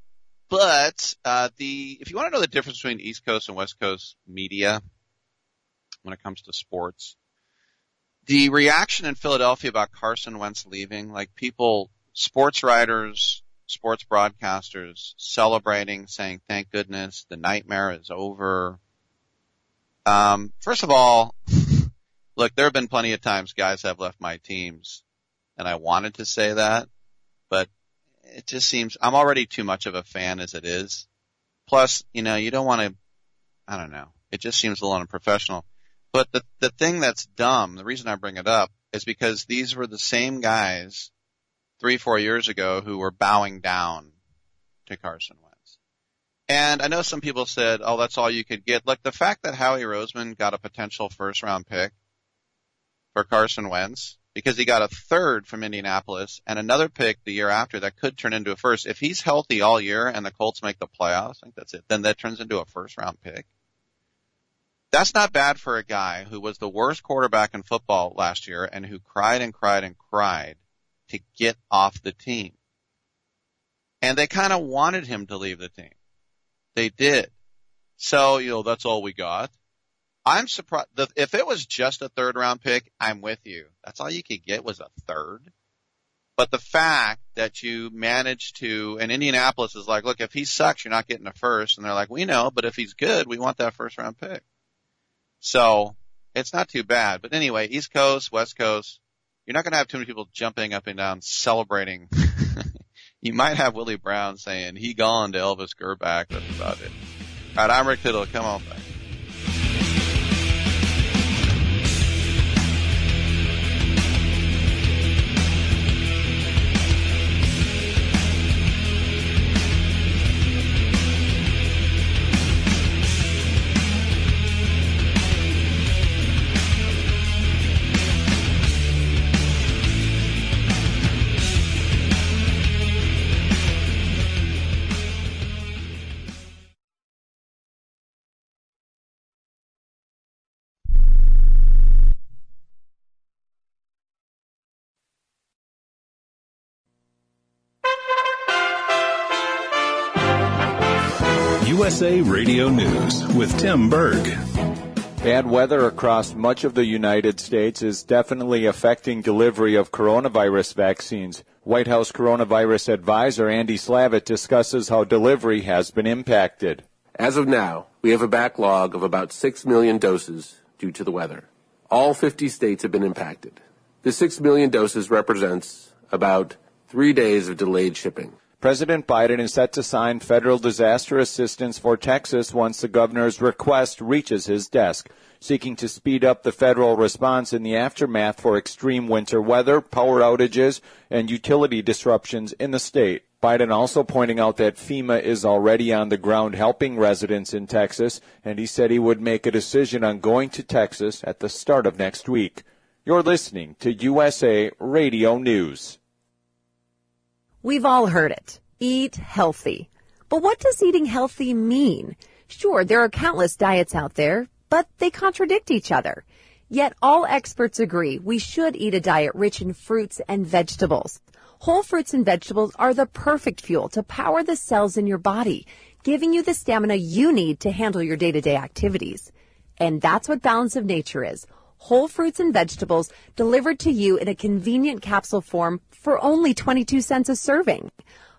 but, uh, the, if you want to know the difference between East Coast and West Coast media when it comes to sports, the reaction in Philadelphia about Carson Wentz leaving, like people, sports writers, sports broadcasters celebrating, saying, thank goodness, the nightmare is over. Um, first of all, look, there have been plenty of times guys have left my teams and I wanted to say that, but it just seems I'm already too much of a fan as it is. Plus, you know, you don't want to, I don't know. It just seems a little unprofessional. But the, the thing that's dumb, the reason I bring it up is because these were the same guys three, four years ago who were bowing down to Carson Wentz. And I know some people said, oh, that's all you could get. Like the fact that Howie Roseman got a potential first round pick for Carson Wentz because he got a third from Indianapolis and another pick the year after that could turn into a first. If he's healthy all year and the Colts make the playoffs, I think that's it, then that turns into a first round pick. That's not bad for a guy who was the worst quarterback in football last year and who cried and cried and cried to get off the team. And they kind of wanted him to leave the team. They did. So, you know, that's all we got. I'm surprised. If it was just a third round pick, I'm with you. That's all you could get was a third. But the fact that you managed to, and Indianapolis is like, look, if he sucks, you're not getting a first. And they're like, we know, but if he's good, we want that first round pick. So it's not too bad. But anyway, East Coast, West Coast, you're not going to have too many people jumping up and down celebrating. <laughs> you might have Willie Brown saying he gone to Elvis Gerback. That's about it. All right, I'm Rick Tittle. Come on back. USA Radio News with Tim Berg. Bad weather across much of the United States is definitely affecting delivery of coronavirus vaccines. White House coronavirus advisor Andy Slavitt discusses how delivery has been impacted. As of now, we have a backlog of about 6 million doses due to the weather. All 50 states have been impacted. The 6 million doses represents about three days of delayed shipping. President Biden is set to sign federal disaster assistance for Texas once the governor's request reaches his desk, seeking to speed up the federal response in the aftermath for extreme winter weather, power outages, and utility disruptions in the state. Biden also pointing out that FEMA is already on the ground helping residents in Texas, and he said he would make a decision on going to Texas at the start of next week. You're listening to USA Radio News. We've all heard it. Eat healthy. But what does eating healthy mean? Sure, there are countless diets out there, but they contradict each other. Yet all experts agree we should eat a diet rich in fruits and vegetables. Whole fruits and vegetables are the perfect fuel to power the cells in your body, giving you the stamina you need to handle your day-to-day activities. And that's what Balance of Nature is. Whole fruits and vegetables delivered to you in a convenient capsule form for only 22 cents a serving.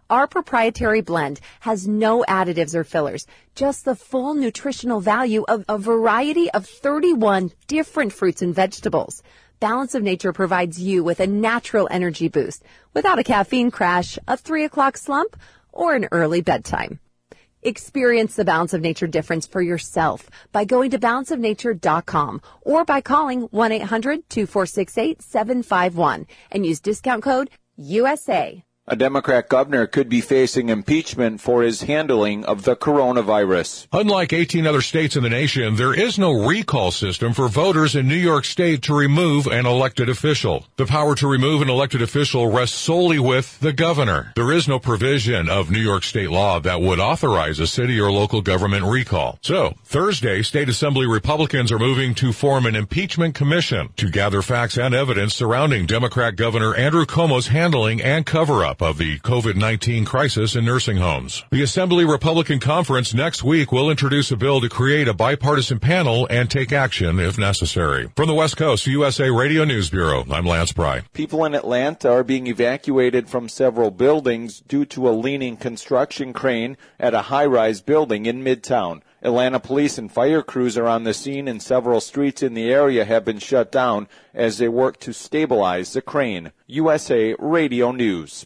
Our proprietary blend has no additives or fillers, just the full nutritional value of a variety of 31 different fruits and vegetables. Balance of Nature provides you with a natural energy boost without a caffeine crash, a 3 o'clock slump, or an early bedtime. Experience the Balance of Nature difference for yourself by going to balanceofnature.com or by calling 1-800-246-8751 and use discount code USA. A Democrat governor could be facing impeachment for his handling of the coronavirus. Unlike 18 other states in the nation, there is no recall system for voters in New York State to remove an elected official. The power to remove an elected official rests solely with the governor. There is no provision of New York state law that would authorize a city or local government recall. So, Thursday, state assembly Republicans are moving to form an impeachment commission to gather facts and evidence surrounding Democrat Governor Andrew Cuomo's handling and of the COVID-19 crisis in nursing homes. The Assembly Republican Conference next week will introduce a bill to create a bipartisan panel and take action if necessary. From the West Coast, USA Radio News Bureau, I'm Lance Pry. People in Atlanta are being evacuated from several buildings due to a leaning construction crane at a high-rise building in Midtown. Atlanta police and fire crews are on the scene and several streets in the area have been shut down as they work to stabilize the crane. USA Radio News.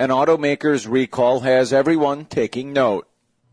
An automaker's recall has everyone taking note.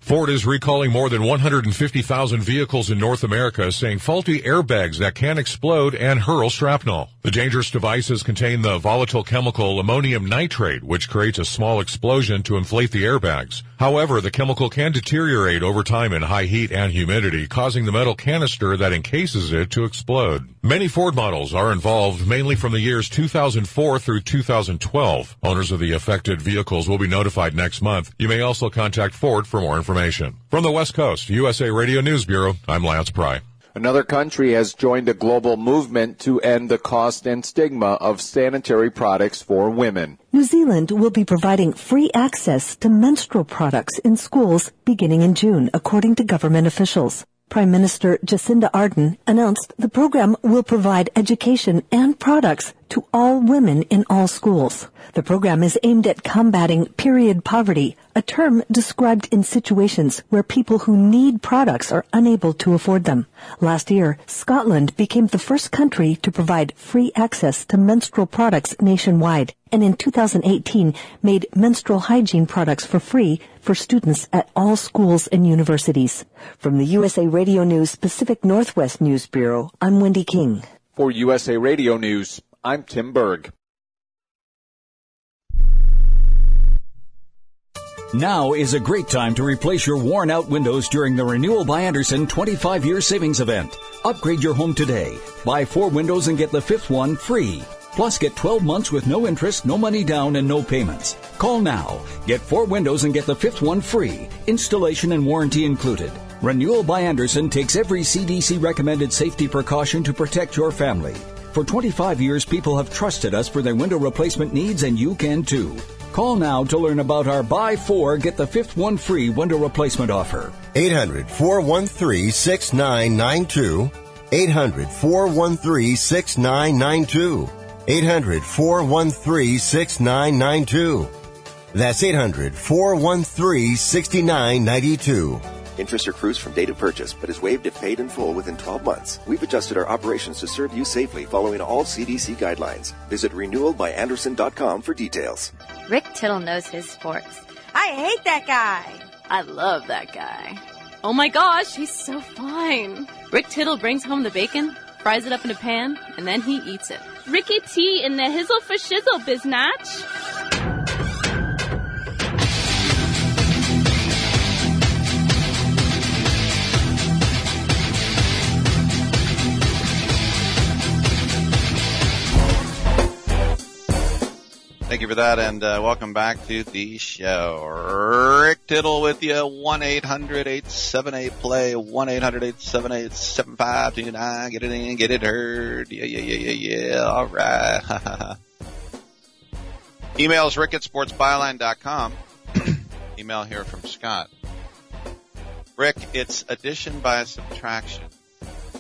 Ford is recalling more than 150,000 vehicles in North America, saying faulty airbags that can explode and hurl shrapnel. The dangerous devices contain the volatile chemical ammonium nitrate, which creates a small explosion to inflate the airbags. However, the chemical can deteriorate over time in high heat and humidity, causing the metal canister that encases it to explode. Many Ford models are involved, mainly from the years 2004 through 2012. Owners of the affected vehicles will be notified next month. You may also contact Ford for more information. From the West Coast, USA Radio News Bureau, I'm Lance Pry. Another country has joined a global movement to end the cost and stigma of sanitary products for women. New Zealand will be providing free access to menstrual products in schools beginning in June, according to government officials. Prime Minister Jacinda Ardern announced the program will provide education and products to all women in all schools. The program is aimed at combating period poverty, a term described in situations where people who need products are unable to afford them. Last year, Scotland became the first country to provide free access to menstrual products nationwide, and in 2018 made menstrual hygiene products for free for students at all schools and universities. From the USA Radio News Pacific Northwest News Bureau, I'm Wendy King. For USA Radio News, I'm Tim Berg. Now is a great time to replace your worn out windows during the Renewal by Andersen 25 year savings event. Upgrade your home today. Buy four windows and get the fifth one free. Plus, get 12 months with no interest, no money down, and no payments. Call now. Get four windows and get the fifth one free. Installation and warranty included. Renewal by Andersen takes every CDC recommended safety precaution to protect your family. For 25 years, people have trusted us for their window replacement needs, and you can too. Call now to learn about our buy four, get the fifth one free window replacement offer. 800 413 6992. 800 413 6992. 800 413 6992. That's 800 413 6992. Interest accrues from date of purchase, but is waived if paid in full within 12 months. We've adjusted our operations to serve you safely following all CDC guidelines. Visit renewalbyandersen.com for details. Rick Tittle knows his sports. I hate that guy. I love that guy. Oh my gosh, he's so fine. Rick Tittle brings home the bacon, fries it up in a pan, and then he eats it. Ricky T in the hizzle for shizzle, biznatch. Thank you for that, and uh, welcome back to the show. Tittle with you, 1-800-878-PLAY, 1-800-878-7529. Get it in, get it heard. Yeah, yeah, yeah, yeah, yeah. All right. <laughs> Emails rick at sportsbyline.com. <clears throat> Email here from Scott. Rick, it's addition by subtraction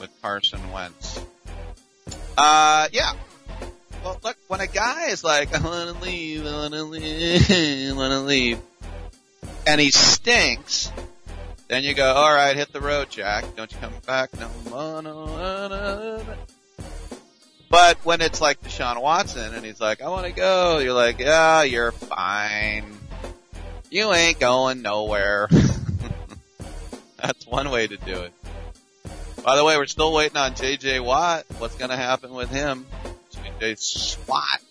with Carson Wentz. Uh, yeah, well, look, when a guy is like, I want to leave, I want to leave, <laughs> I want to leave, and he stinks, then you go, all right, hit the road, Jack. Don't you come back no. But when it's like Deshaun Watson and he's like, I want to go, you're like, yeah, you're fine. You ain't going nowhere. <laughs> That's one way to do it. By the way, we're still waiting on JJ Watt. What's going to happen with him? a swat.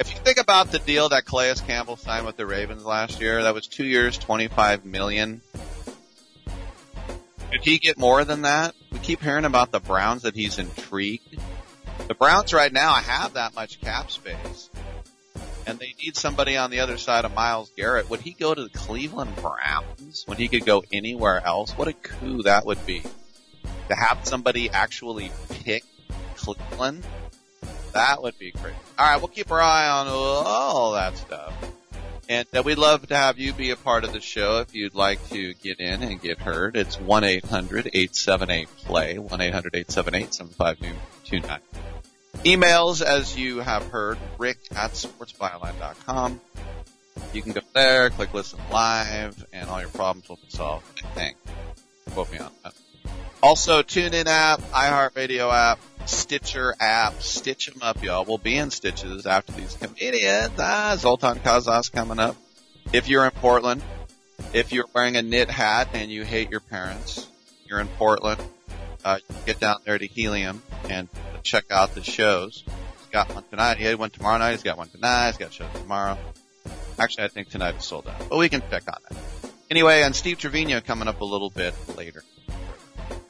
If you think about the deal that Calais Campbell signed with the Ravens last year, that was two years, 25 million. Did he get more than that? We keep hearing about the Browns that he's intrigued. The Browns right now have that much cap space. And they need somebody on the other side of Myles Garrett. Would he go to the Cleveland Browns when he could go anywhere else? What a coup that would be. To have somebody actually pick Cleveland that would be great. All right, we'll keep our eye on all that stuff. And uh, we'd love to have you be a part of the show if you'd like to get in and get heard. It's 1-800-878-PLAY, 1-800-878-7529. Emails, as you have heard, rick at sportsbyline.com. You can go there, click listen live, and all your problems will be solved, I think. Quote me on that. Also, TuneIn app, iHeartRadio app, Stitcher app. Stitch them up, y'all. We'll be in stitches after these comedians. Ah, Zoltan Kaszas coming up. If you're in Portland, if you're wearing a knit hat and you hate your parents, you're in Portland, uh, get down there to Helium and check out the shows. He's got one tonight. He had one tomorrow night. He's got one tonight. He's got shows tomorrow. Actually, I think tonight is sold out, but we can check on that. Anyway, and Steve Trevino coming up a little bit later.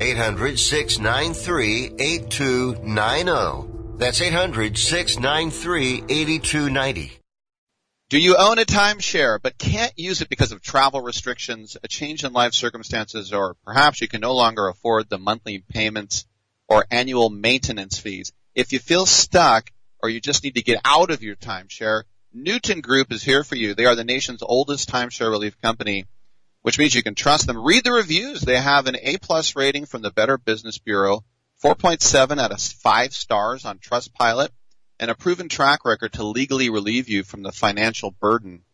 800 693 8290. 800 693 8290. That's 800 693 8290. Do you own a timeshare but can't use it because of travel restrictions, a change in life circumstances, or perhaps you can no longer afford the monthly payments or annual maintenance fees? If you feel stuck or you just need to get out of your timeshare, Newton Group is here for you. They are the nation's oldest timeshare relief company, which means you can trust them. Read the reviews. They have an A plus rating from the Better Business Bureau, 4.7 out of 5 stars on Trustpilot and a proven track record to legally relieve you from the financial burden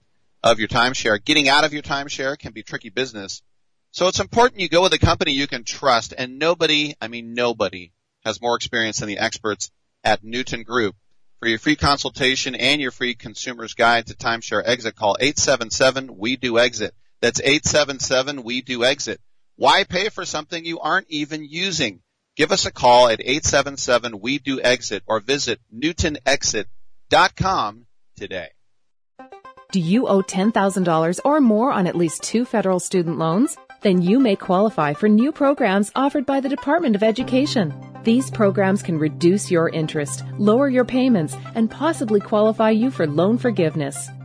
of your timeshare. Getting out of your timeshare can be tricky business. So it's important you go with a company you can trust and nobody, I mean nobody, has more experience than the experts at Newton Group. For your free consultation and your free consumer's guide to timeshare exit, call 877 we do exit. That's 877 we do exit. Why pay for something you aren't even using? Give us a call at 877 we do exit or visit newtonexit.com today. Do you owe $10,000 or more on at least two federal student loans? Then you may qualify for new programs offered by the Department of Education. These programs can reduce your interest, lower your payments, and possibly qualify you for loan forgiveness.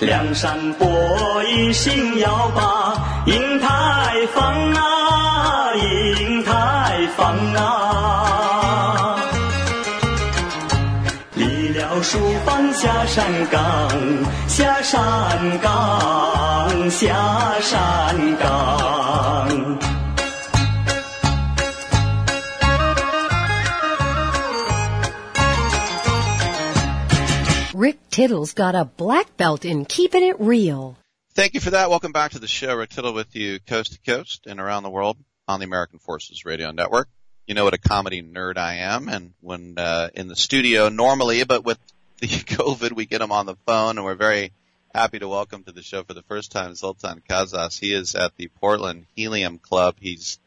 梁山伯一心要把，银台放啊，银台放啊。离了书房下山岗，下山岗，下山岗。” Tittle's got a black belt in keeping it real. Thank you for that. Welcome back to the show. Rick Tittle with you coast to coast and around the world on the American Forces Radio Network. You know what a comedy nerd I am and when uh, in the studio normally, but with the <laughs> COVID we get him on the phone and we're very happy to welcome to the show for the first time Zoltan Kaszas. He is at the Portland Helium Club. He's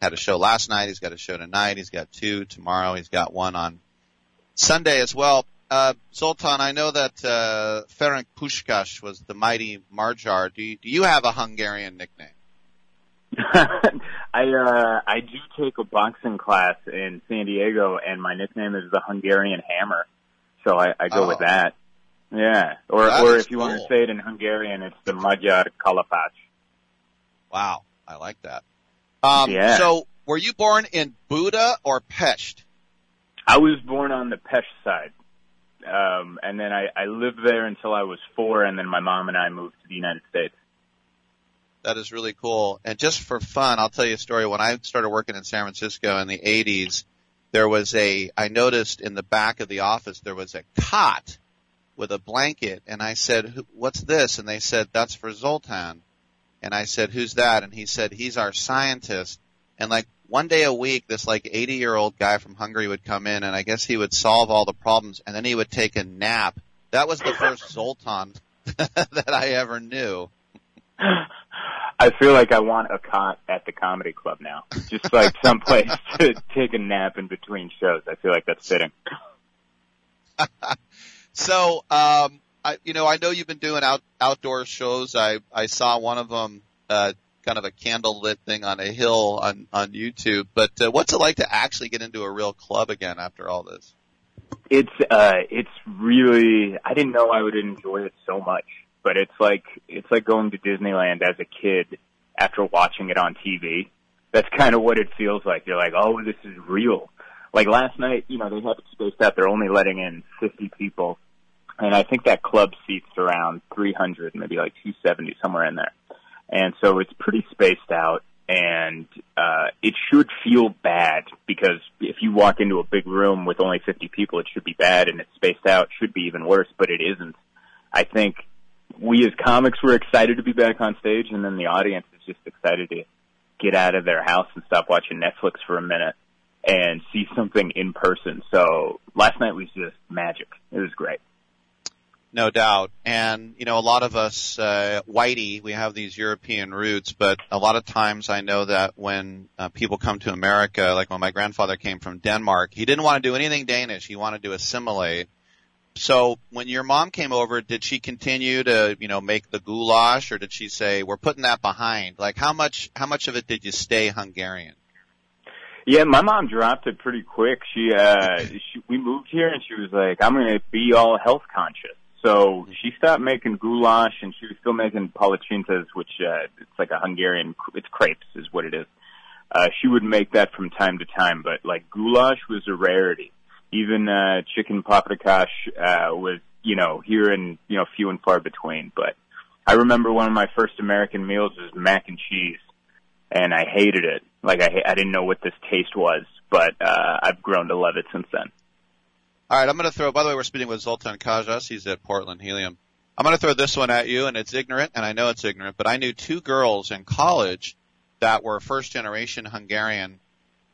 had a show last night. He's got a show tonight. He's got two tomorrow. He's got one on Sunday as well. Uh, Zoltan, I know that uh, Ferenc Puskás was the mighty Magyar. Do you, do you have a Hungarian nickname? <laughs> I uh, I do take a boxing class in San Diego, and my nickname is the Hungarian Hammer, so I, I go Oh. with that. Yeah, or That or if you want to say it in Hungarian, it's the Magyar Kalapács. Wow, I like that. Um, Yeah. So, were you born in Buda or Pest? I was born on the Pest side, um, and then I, I lived there until I was four, and then my mom and I moved to the United States. That is really cool. And just for fun, I'll tell you a story. When I started working in San Francisco in the 80s, there was a, I noticed in the back of the office, there was a cot with a blanket. And I said, "Who- what's this? And they said, that's for Zoltan. And I said, who's that? And he said, he's our scientist. And like one day a week, this like 80 year old guy from Hungary would come in and I guess he would solve all the problems and then he would take a nap. That was the first <laughs> Zoltan <laughs> that I ever knew. I feel like I want a cot at the comedy club now, just like <laughs> someplace to take a nap in between shows. I feel like that's fitting. So, um, I, you know, I know you've been doing out, outdoor shows. I, I saw one of them, uh, kind of a candlelit thing on a hill on, on YouTube. But, uh, what's it like to actually get into a real club again after all this? It's uh it's really I didn't know I would enjoy it so much, but it's like it's like going to Disneyland as a kid after watching it on TV. That's kind of what it feels like. You're like, "Oh, this is real." Like last night, you know, they have it spaced out. They're only letting in 50 people. And I think that club seats around 300, maybe like 270 somewhere in there. And so it's pretty spaced out. And uh, it should feel bad because if you walk into a big room with only 50 people, it should be bad, and it's spaced out. Should be even worse, but it isn't. I think we as comics were excited to be back on stage, and then the audience is just excited to get out of their house and stop watching Netflix for a minute and see something in person. So last night was just magic. It was great. No doubt. And, you know, a lot of us, uh, whitey, we have these European roots, but a lot of times I know that when uh, people come to America, like when my grandfather came from Denmark, he didn't want to do anything Danish. He wanted to assimilate. So when your mom came over, did she continue to, you know, make the goulash or did she say, we're putting that behind? Like how much, how much of it did you stay Hungarian? Yeah, my mom dropped it pretty quick. She, uh, she, we moved here and she was like, I'm going to be all health conscious. So she stopped making goulash and she was still making palacsintas, which, uh, it's like a Hungarian, it's crepes is what it is. Uh, she would make that from time to time, but like goulash was a rarity. Even, uh, chicken paprikash, uh, was, you know, here and, you know, few and far between. But I remember one of my first American meals was mac and cheese and I hated it. Like I, I didn't know what this taste was, but, uh, I've grown to love it since then. All right, I'm going to throw. By the way, we're speaking with Zoltan Kaszas. He's at Portland Helium. I'm going to throw this one at you, and it's ignorant, and I know it's ignorant, but I knew two girls in college that were first generation Hungarian.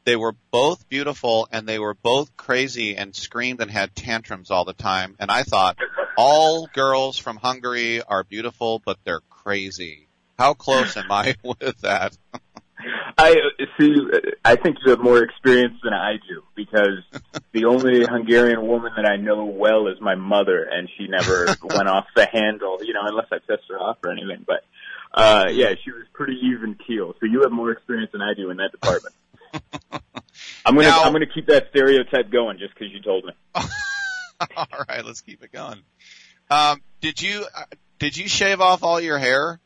They were both beautiful, and they were both crazy and screamed and had tantrums all the time. And I thought, all girls from Hungary are beautiful, but they're crazy. How close am I <laughs> with that? I see. I think you have more experience than I do because <laughs> the only Hungarian woman that I know well is my mother, and she never <laughs> went off the handle. You know, unless I pissed her off or anything. But uh yeah, she was pretty even keel. So you have more experience than I do in that department. <laughs> I'm gonna Now- I'm gonna keep that stereotype going just because you told me. all right, let's keep it going. Um, did you uh, did you shave off all your hair?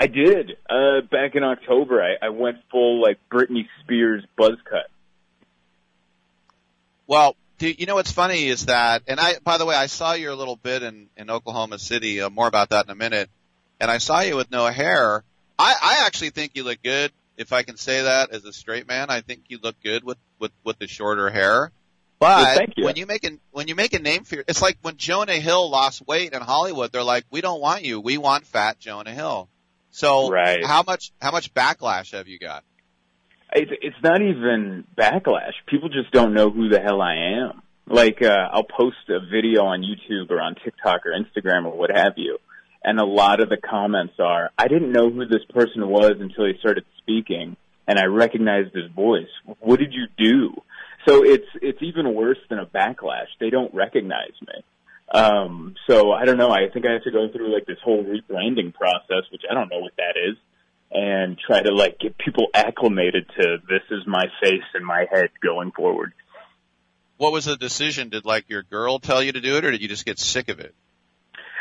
I did. Uh back in October, I, I went full like Britney Spears buzz cut. Well, do, you know what's funny is that, and I, by the way, I saw your little bit in, in Oklahoma City, uh, more about that in a minute, and I saw you with no hair. I, I actually think you look good, if I can say that as a straight man. I think you look good with, with, with the shorter hair. But Well, thank you. when you make a, when you make a name for your, it's like when Jonah Hill lost weight in Hollywood, they're like, we don't want you. We want fat Jonah Hill. So Right. how much, how much backlash have you got? It's, it's not even backlash. People just don't know who the hell I am. Like, uh, I'll post a video on YouTube or on TikTok or Instagram or what have you. And a lot of the comments are, I didn't know who this person was until he started speaking and I recognized his voice. What did you do? So it's, it's even worse than a backlash. They don't recognize me. Um, so I don't know. I think I have to go through like this whole rebranding process, which I don't know what that is and try to like get people acclimated to this is my face and my head going forward. What was the decision? Did like your girl tell you to do it or did you just get sick of it?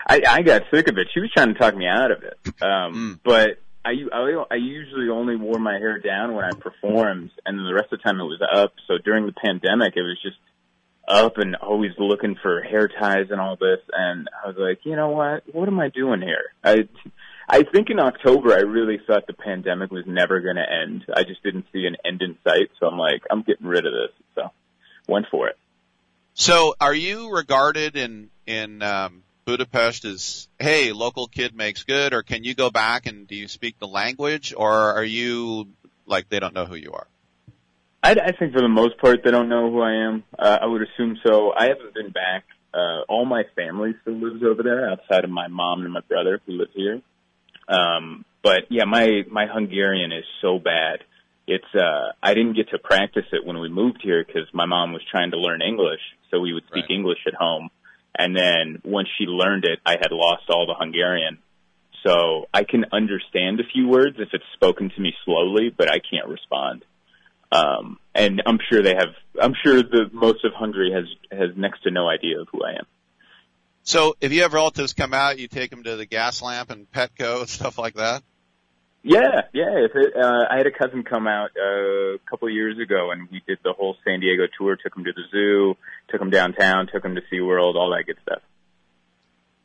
I, I got sick of it. She was trying to talk me out of it. <laughs> Um, but I, I, I usually only wore my hair down when I performed and then the rest of the time it was up. So during the pandemic, it was just up and always looking for hair ties and all this. And I was like, you know what? What am I doing here? I, I think in October I really thought the pandemic was never going to end. I just didn't see an end in sight. So I'm like, I'm getting rid of this. So went for it. So are you regarded in, in, um, Budapest as, hey, local kid makes good, or can you go back and do you speak the language, or are you like they don't know who you are? I, I think for the most part they don't know who I am. Uh, I would assume so. I haven't been back. Uh, all my family still lives over there outside of my mom and my brother who live here. Um, but yeah, my, my Hungarian is so bad. It's, uh, I didn't get to practice it when we moved here because my mom was trying to learn English. So we would speak English at home. And then once she learned it, I had lost all the Hungarian. So I can understand a few words if it's spoken to me slowly, but I can't respond. Um, and I'm sure they have, I'm sure the most of Hungary has, has next to no idea of who I am. So if you have relatives come out, you take them to the gas lamp and Petco <laughs> and stuff like that. Yeah, yeah. If it, uh, I had a cousin come out uh, a couple of years ago, and we did the whole San Diego tour. Took him to the zoo, took him downtown, took him to SeaWorld, all that good stuff.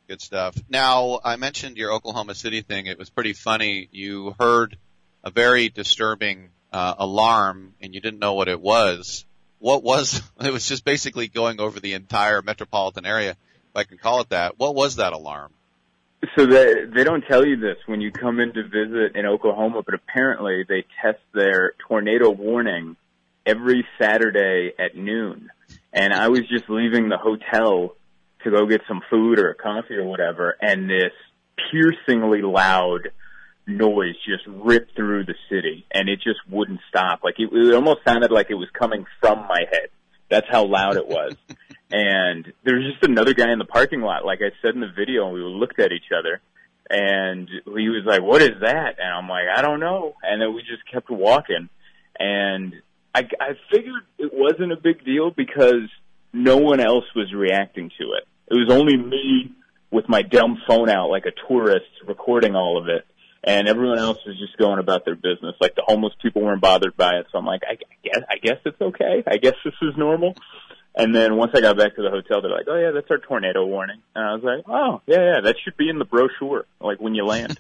Good stuff. Now, I mentioned your Oklahoma City thing. It was pretty funny. You heard a very disturbing uh, alarm and you didn't know what it was. What was, <laughs> it was just basically going over the entire metropolitan area, if I can call it that. What was that alarm? So they they don't tell you this when you come in to visit in Oklahoma, but apparently they test their tornado warning every Saturday at noon. And I was just leaving the hotel to go get some food or coffee or whatever, and this piercingly loud noise just ripped through the city, and it just wouldn't stop. Like it, it almost sounded like it was coming from my head. That's how loud it was. <laughs> and there was just another guy in the parking lot, like I said in the video, and we looked at each other. And he was like, "What is that?" And I'm like, "I don't know." And then we just kept walking, and I, I figured it wasn't a big deal because no one else was reacting to it. It was only me with my dumb phone out like a tourist recording all of it. And everyone else was just going about their business. Like the homeless people weren't bothered by it. So I'm like, I guess, I guess it's okay. I guess this is normal. And then once I got back to the hotel, they're like, "Oh yeah, that's our tornado warning." And I was like, "Oh yeah, yeah, that should be in the brochure, like when you land."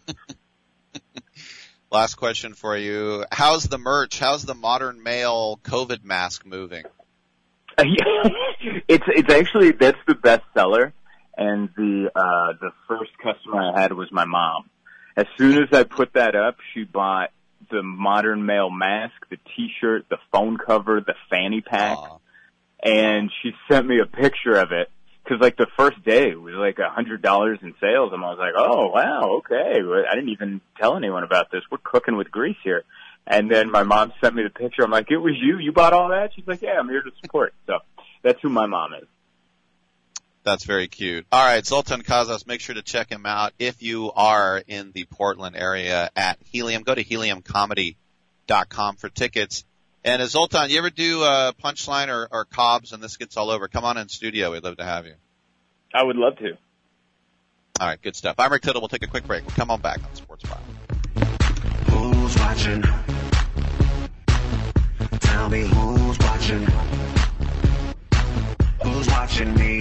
<laughs> Last question for you: How's the merch? How's the modern male COVID mask moving? <laughs> it's it's actually that's the best seller, and the uh the first customer I had was my mom. As soon as I put that up, she bought the modern male mask, the T-shirt, the phone cover, the fanny pack, Aww. and she sent me a picture of it. Cause like the first day it was like a hundred dollars in sales and I was like, oh wow, okay. I didn't even tell anyone about this. We're cooking with grease here. And then my mom sent me the picture. I'm like, it was you? You bought all that? She's like, yeah, I'm here to support. So that's who my mom is. That's very cute. All right, Zoltan Kaszas, make sure to check him out if you are in the Portland area at Helium. Go to heliumcomedy.com for tickets. And as uh, Zoltan, you ever do a uh, punchline or, or Cobb's and this gets all over? Come on in studio. We'd love to have you. I would love to. All right, good stuff. I'm Rick Tittle. We'll take a quick break. We'll come on back on Sports File. Who's watching? Tell me who's watching? Who's watching me?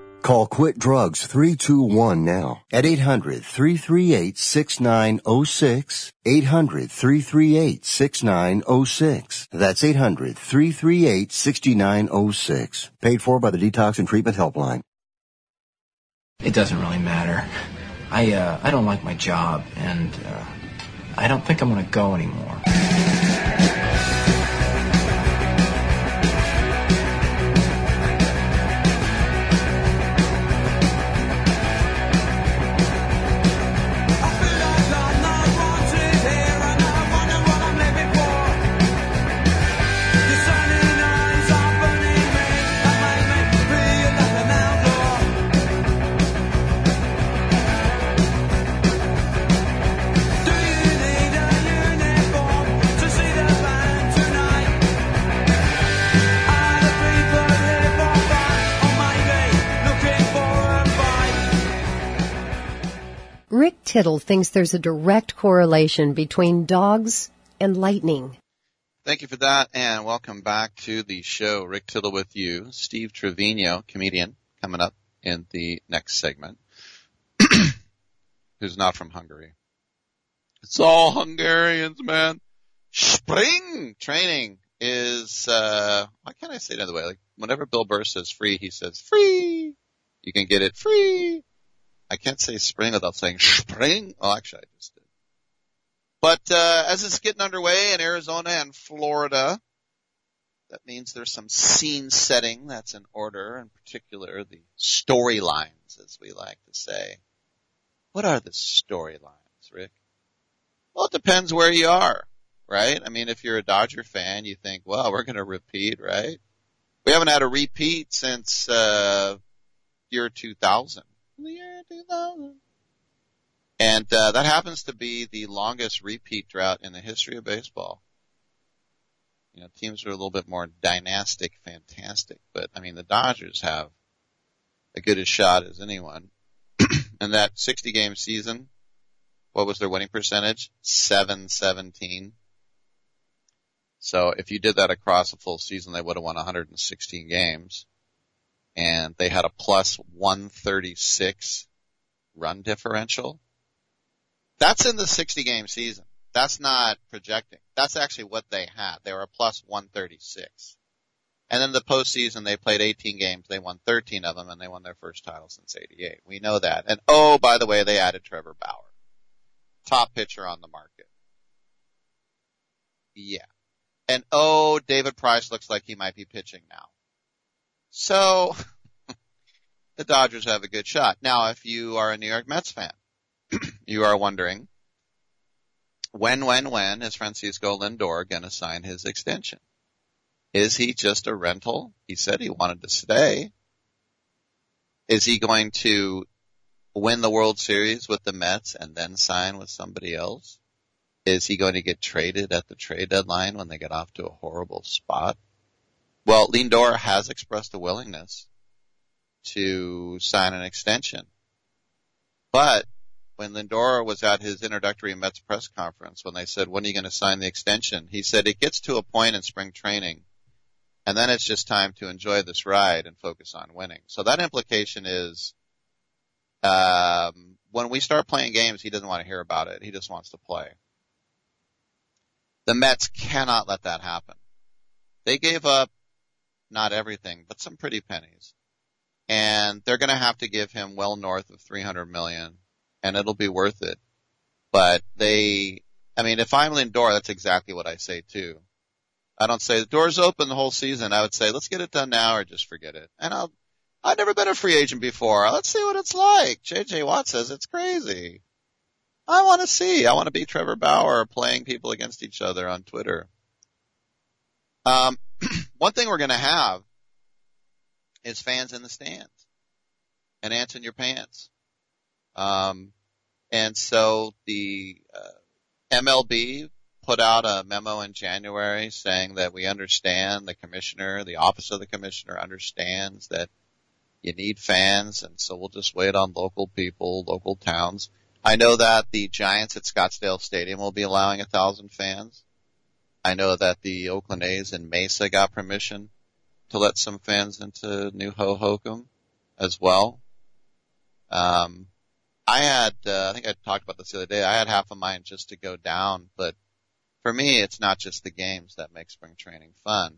Call Quit Drugs 321 now at 800-338-6906. 800-338-6906. That's 800-338-6906. Paid for by the Detox and Treatment Helpline. It doesn't really matter. I uh, I don't like my job, and uh, I don't think I'm to go anymore. Rick Tittle thinks there's a direct correlation between dogs and lightning. Thank you for that, and welcome back to the show. Rick Tittle with you. Steve Trevino, comedian, coming up in the next segment, <clears throat> who's not from Hungary. It's all Hungarians, man. Spring training is, uh, why can't I say it another way? Like, whenever Bill Burr says free, he says free. You can get it free. I can't say spring without saying <laughs> spring. Oh, actually, I just did. But uh, as it's getting underway in Arizona and Florida, that means there's some scene setting that's in order, in particular the storylines, as we like to say. What are the storylines, Rick? Well, it depends where you are, right? I mean, if you're a Dodger fan, you think, well, we're going to repeat, right? We haven't had a repeat since uh, year 2000 year 2000. And uh, that happens to be the longest repeat drought in the history of baseball. You know, teams are a little bit more dynastic, fantastic, but I mean, the Dodgers have a good a shot as anyone. <clears throat> and that 60 game season, what was their winning percentage? 717. So if you did that across a full season, they would have won 116 games and they had a plus 136 run differential. That's in the 60 game season. That's not projecting. That's actually what they had. They were a plus 136. And then the postseason, they played 18 games. They won 13 of them, and they won their first title since '88. We know that. And oh, by the way, they added Trevor Bauer, top pitcher on the market. Yeah. And oh, David Price looks like he might be pitching now. So <laughs> the Dodgers have a good shot. Now, if you are a New York Mets fan, <clears throat> you are wondering when, when, when is Francisco Lindor going to sign his extension? Is he just a rental? He said he wanted to stay. Is he going to win the World Series with the Mets and then sign with somebody else? Is he going to get traded at the trade deadline when they get off to a horrible spot? Well, Lindor has expressed a willingness to sign an extension. But when Lindor was at his introductory Mets press conference, when they said, when are you going to sign the extension? He said it gets to a point in spring training and then it's just time to enjoy this ride and focus on winning. So that implication is, um, when we start playing games, he doesn't want to hear about it. He just wants to play. The Mets cannot let that happen. They gave up not everything, but some pretty pennies. And they're going to have to give him well north of 300 million and it'll be worth it. But they, I mean, if I'm Lindor, that's exactly what I say too. I don't say the door's open the whole season. I would say, let's get it done now or just forget it. And I'll, I've never been a free agent before. Let's see what it's like. JJ Watt says it's crazy. I want to see. I want to be Trevor Bauer playing people against each other on Twitter. Um, one thing we're going to have is fans in the stands and ants in your pants. Um, and so the uh, MLB put out a memo in January saying that we understand the commissioner, the office of the commissioner understands that you need fans, and so we'll just wait on local people, local towns. I know that the Giants at Scottsdale Stadium will be allowing a thousand fans. I know that the Oakland A's in Mesa got permission to let some fans into New Hohokam as well. Um, I had, uh, I think I talked about this the other day. I had half of mine just to go down, but for me, it's not just the games that make spring training fun.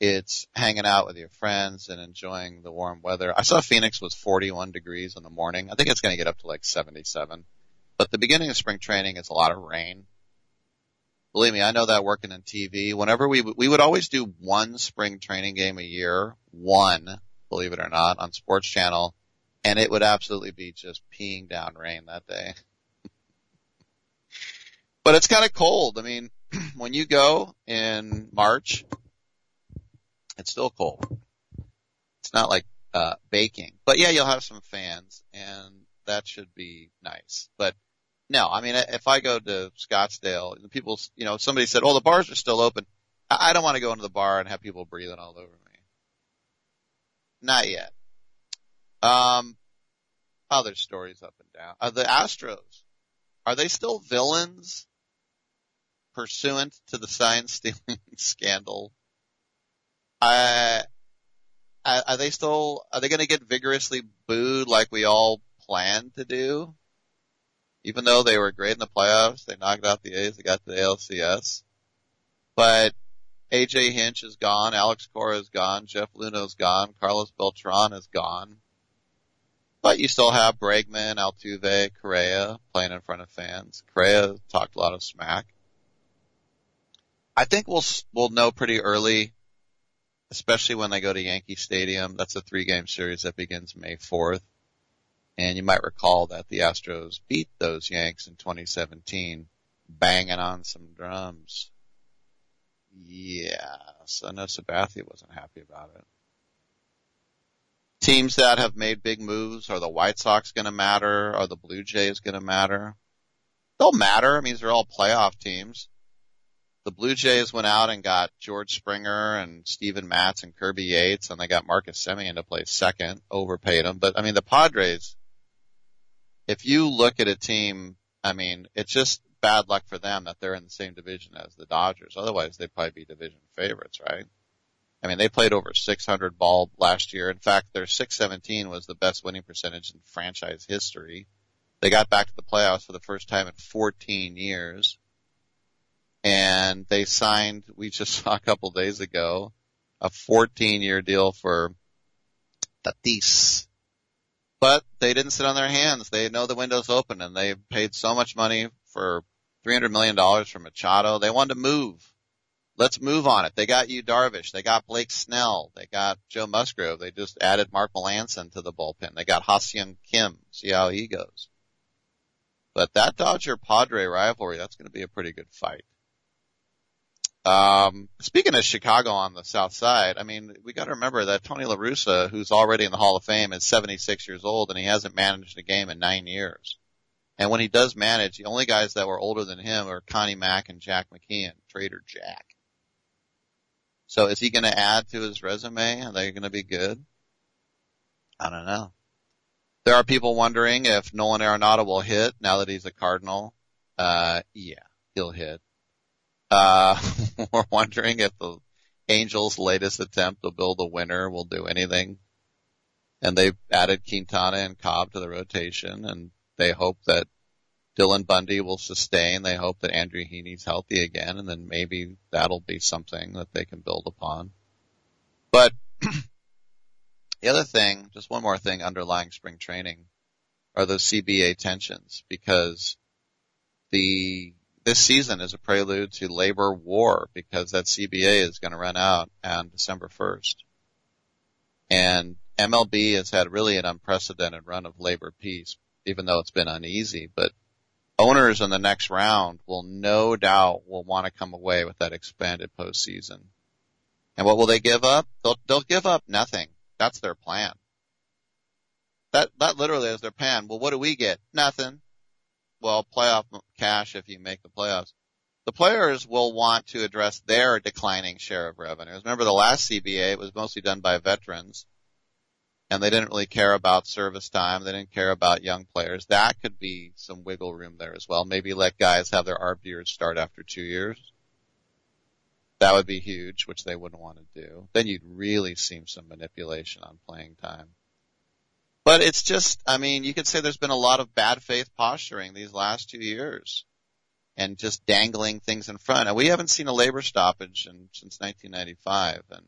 It's hanging out with your friends and enjoying the warm weather. I saw Phoenix was 41 degrees in the morning. I think it's going to get up to like 77. But the beginning of spring training is a lot of rain. Believe me, I know that working in TV. Whenever we we would always do one spring training game a year, one, believe it or not, on Sports Channel, and it would absolutely be just peeing down rain that day. <laughs> but it's kind of cold. I mean, <clears throat> when you go in March, it's still cold. It's not like uh baking. But yeah, you'll have some fans and that should be nice. But no, I mean, if I go to Scottsdale, the people, you know, somebody said, "Oh, the bars are still open." I don't want to go into the bar and have people breathing all over me. Not yet. Um, other stories up and down. Are the Astros, are they still villains pursuant to the sign stealing <laughs> scandal? Uh, are they still, are they going to get vigorously booed like we all planned to do? Even though they were great in the playoffs, they knocked out the A's, they got to the ALCS. But AJ Hinch is gone, Alex Cora is gone, Jeff Luhnow is gone, Carlos Beltran is gone. But you still have Bregman, Altuve, Correa playing in front of fans. Correa talked a lot of smack. I think we'll we'll know pretty early, especially when they go to Yankee Stadium. That's a three game series that begins May 4th. And you might recall that the Astros beat those Yanks in 2017, banging on some drums. Yeah, so I know Sabathia wasn't happy about it. Teams that have made big moves, are the White Sox gonna matter? Are the Blue Jays gonna matter? They'll matter. I mean, they're all playoff teams. The Blue Jays went out and got George Springer and Steven Matz and Kirby Yates, and they got Marcus Semien to play second, overpaid him. But I mean, the Padres, if you look at a team, I mean, it's just bad luck for them that they're in the same division as the Dodgers. Otherwise, they'd probably be division favorites, right? I mean, they played over 600 ball last year. In fact, their 617 was the best winning percentage in franchise history. They got back to the playoffs for the first time in 14 years. And they signed, we just <laughs> saw a couple days ago, a 14 year deal for Tatis but they didn't sit on their hands. They know the window's open and they paid so much money for $300 million for Machado. They wanted to move. Let's move on it. They got Yu Darvish. They got Blake Snell. They got Joe Musgrove. They just added Mark Melancon to the bullpen. They got Ha-Seong Kim. See how he goes. But that Dodger Padre rivalry, that's going to be a pretty good fight. Um, speaking of Chicago on the south side, I mean, we got to remember that Tony La Russa, who's already in the Hall of Fame, is 76 years old and he hasn't managed a game in nine years. And when he does manage, the only guys that were older than him are Connie Mack and Jack McKeon, Trader Jack. So is he going to add to his resume? Are they going to be good? I don't know. There are people wondering if Nolan Arenado will hit now that he's a Cardinal. Uh, yeah, he'll hit. Uh, <laughs> we're wondering if the Angels' latest attempt to build a winner will do anything. And they've added Quintana and Cobb to the rotation, and they hope that Dylan Bundy will sustain. They hope that Andrew Heaney's healthy again, and then maybe that'll be something that they can build upon. But <clears throat> the other thing, just one more thing underlying spring training, are those CBA tensions because the this season is a prelude to labor war because that CBA is going to run out on December 1st. And MLB has had really an unprecedented run of labor peace, even though it's been uneasy, but owners in the next round will no doubt will want to come away with that expanded postseason. And what will they give up? They'll, they'll give up nothing. That's their plan. That, that literally is their plan. Well, what do we get? Nothing. Well, playoff cash if you make the playoffs. The players will want to address their declining share of revenues. Remember the last CBA, it was mostly done by veterans and they didn't really care about service time. They didn't care about young players. That could be some wiggle room there as well. Maybe let guys have their ARB years start after two years. That would be huge, which they wouldn't want to do. Then you'd really see some manipulation on playing time. But it's just, I mean, you could say there's been a lot of bad faith posturing these last two years and just dangling things in front. And we haven't seen a labor stoppage in, since 1995 and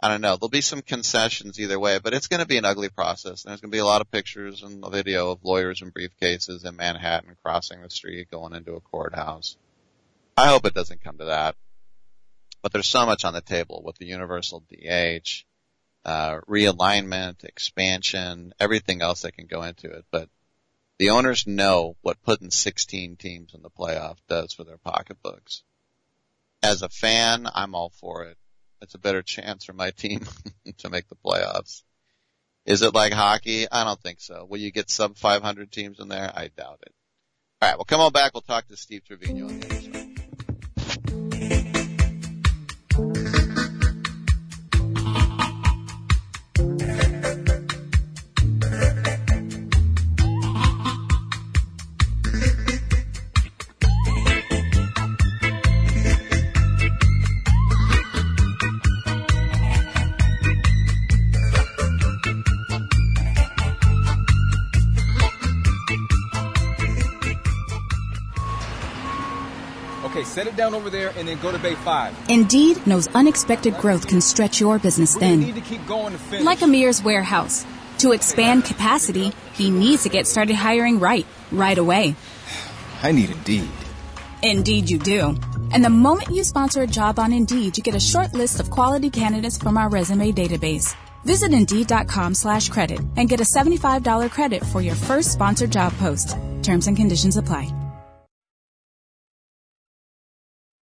I don't know. There'll be some concessions either way, but it's going to be an ugly process. There's going to be a lot of pictures and a video of lawyers in briefcases in Manhattan crossing the street going into a courthouse. I hope it doesn't come to that. But there's so much on the table with the universal DH, uh, realignment, expansion, everything else that can go into it. But the owners know what putting 16 teams in the playoff does for their pocketbooks. As a fan, I'm all for it it's a better chance for my team <laughs> to make the playoffs. Is it like hockey? I don't think so. Will you get sub 500 teams in there? I doubt it. All right, well, come on back. We'll talk to Steve Trevino on the other. Set it down over there and then go to Bay 5. Indeed knows unexpected growth can stretch your business thin. Need to keep going to finish. Like Amir's warehouse. To expand capacity, he needs to get started hiring right, right away. <sighs> I need Indeed. Indeed, you do. And the moment you sponsor a job on Indeed, you get a short list of quality candidates from our resume database. Visit Indeed.com slash credit and get a $75 credit for your first sponsored job post. Terms and conditions apply.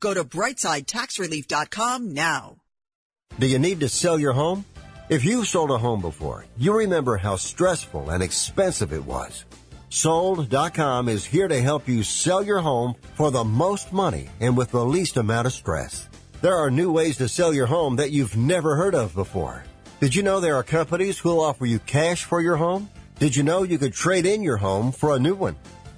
Go to brightsidetaxrelief.com now. Do you need to sell your home? If you've sold a home before, you remember how stressful and expensive it was. Sold.com is here to help you sell your home for the most money and with the least amount of stress. There are new ways to sell your home that you've never heard of before. Did you know there are companies who'll offer you cash for your home? Did you know you could trade in your home for a new one?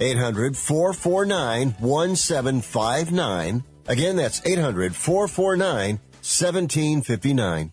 800 449 1759. Again, that's 800 449 1759.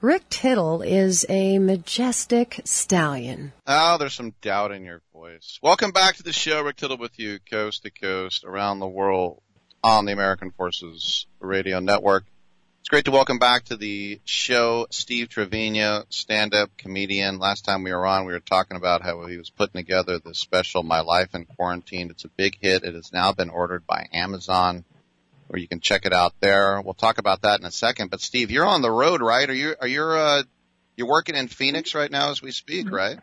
Rick Tittle is a majestic stallion. Oh, there's some doubt in your voice. Welcome back to the show. Rick Tittle with you, coast to coast, around the world on the American Forces Radio Network. It's great to welcome back to the show Steve Trevino, stand-up comedian. Last time we were on, we were talking about how he was putting together the special My Life in Quarantine. It's a big hit. It has now been ordered by Amazon where you can check it out there. We'll talk about that in a second. But Steve, you're on the road, right? Are you, are you, uh, you're working in Phoenix right now as we speak, right?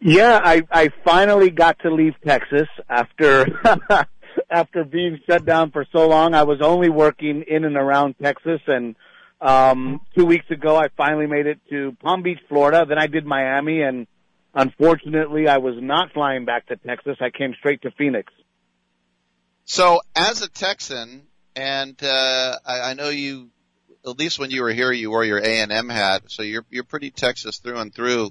Yeah, I I finally got to leave Texas after <laughs> after being shut down for so long. I was only working in and around Texas and um 2 weeks ago I finally made it to Palm Beach, Florida. Then I did Miami and unfortunately I was not flying back to Texas. I came straight to Phoenix. So as a Texan, and uh, I, I know you, at least when you were here, you wore your A and M hat, so you're you're pretty Texas through and through.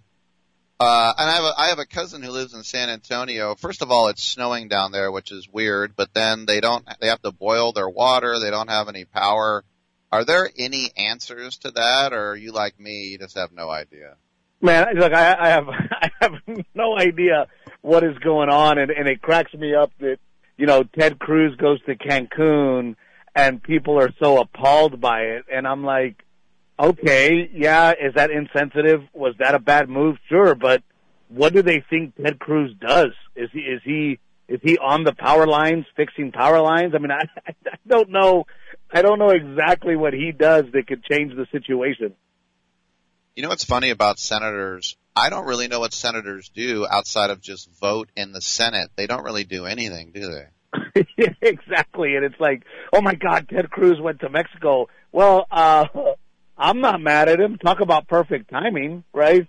Uh, and I have a I have a cousin who lives in San Antonio. First of all, it's snowing down there, which is weird. But then they don't they have to boil their water. They don't have any power. Are there any answers to that, or are you like me? You just have no idea. Man, look, I, I have <laughs> I have no idea what is going on, and, and it cracks me up that you know Ted Cruz goes to Cancun, and people are so appalled by it, and I'm like, okay, yeah, is that insensitive? Was that a bad move? Sure, but what do they think Ted Cruz does? Is he is he is he on the power lines fixing power lines? I mean, <laughs> I, I don't know. I don't know exactly what he does that could change the situation. You know what's funny about senators? I don't really know what senators do outside of just vote in the Senate. They don't really do anything, do they? <laughs> yeah, exactly. And it's like, oh my God, Ted Cruz went to Mexico. Well, uh, I'm not mad at him. Talk about perfect timing, right?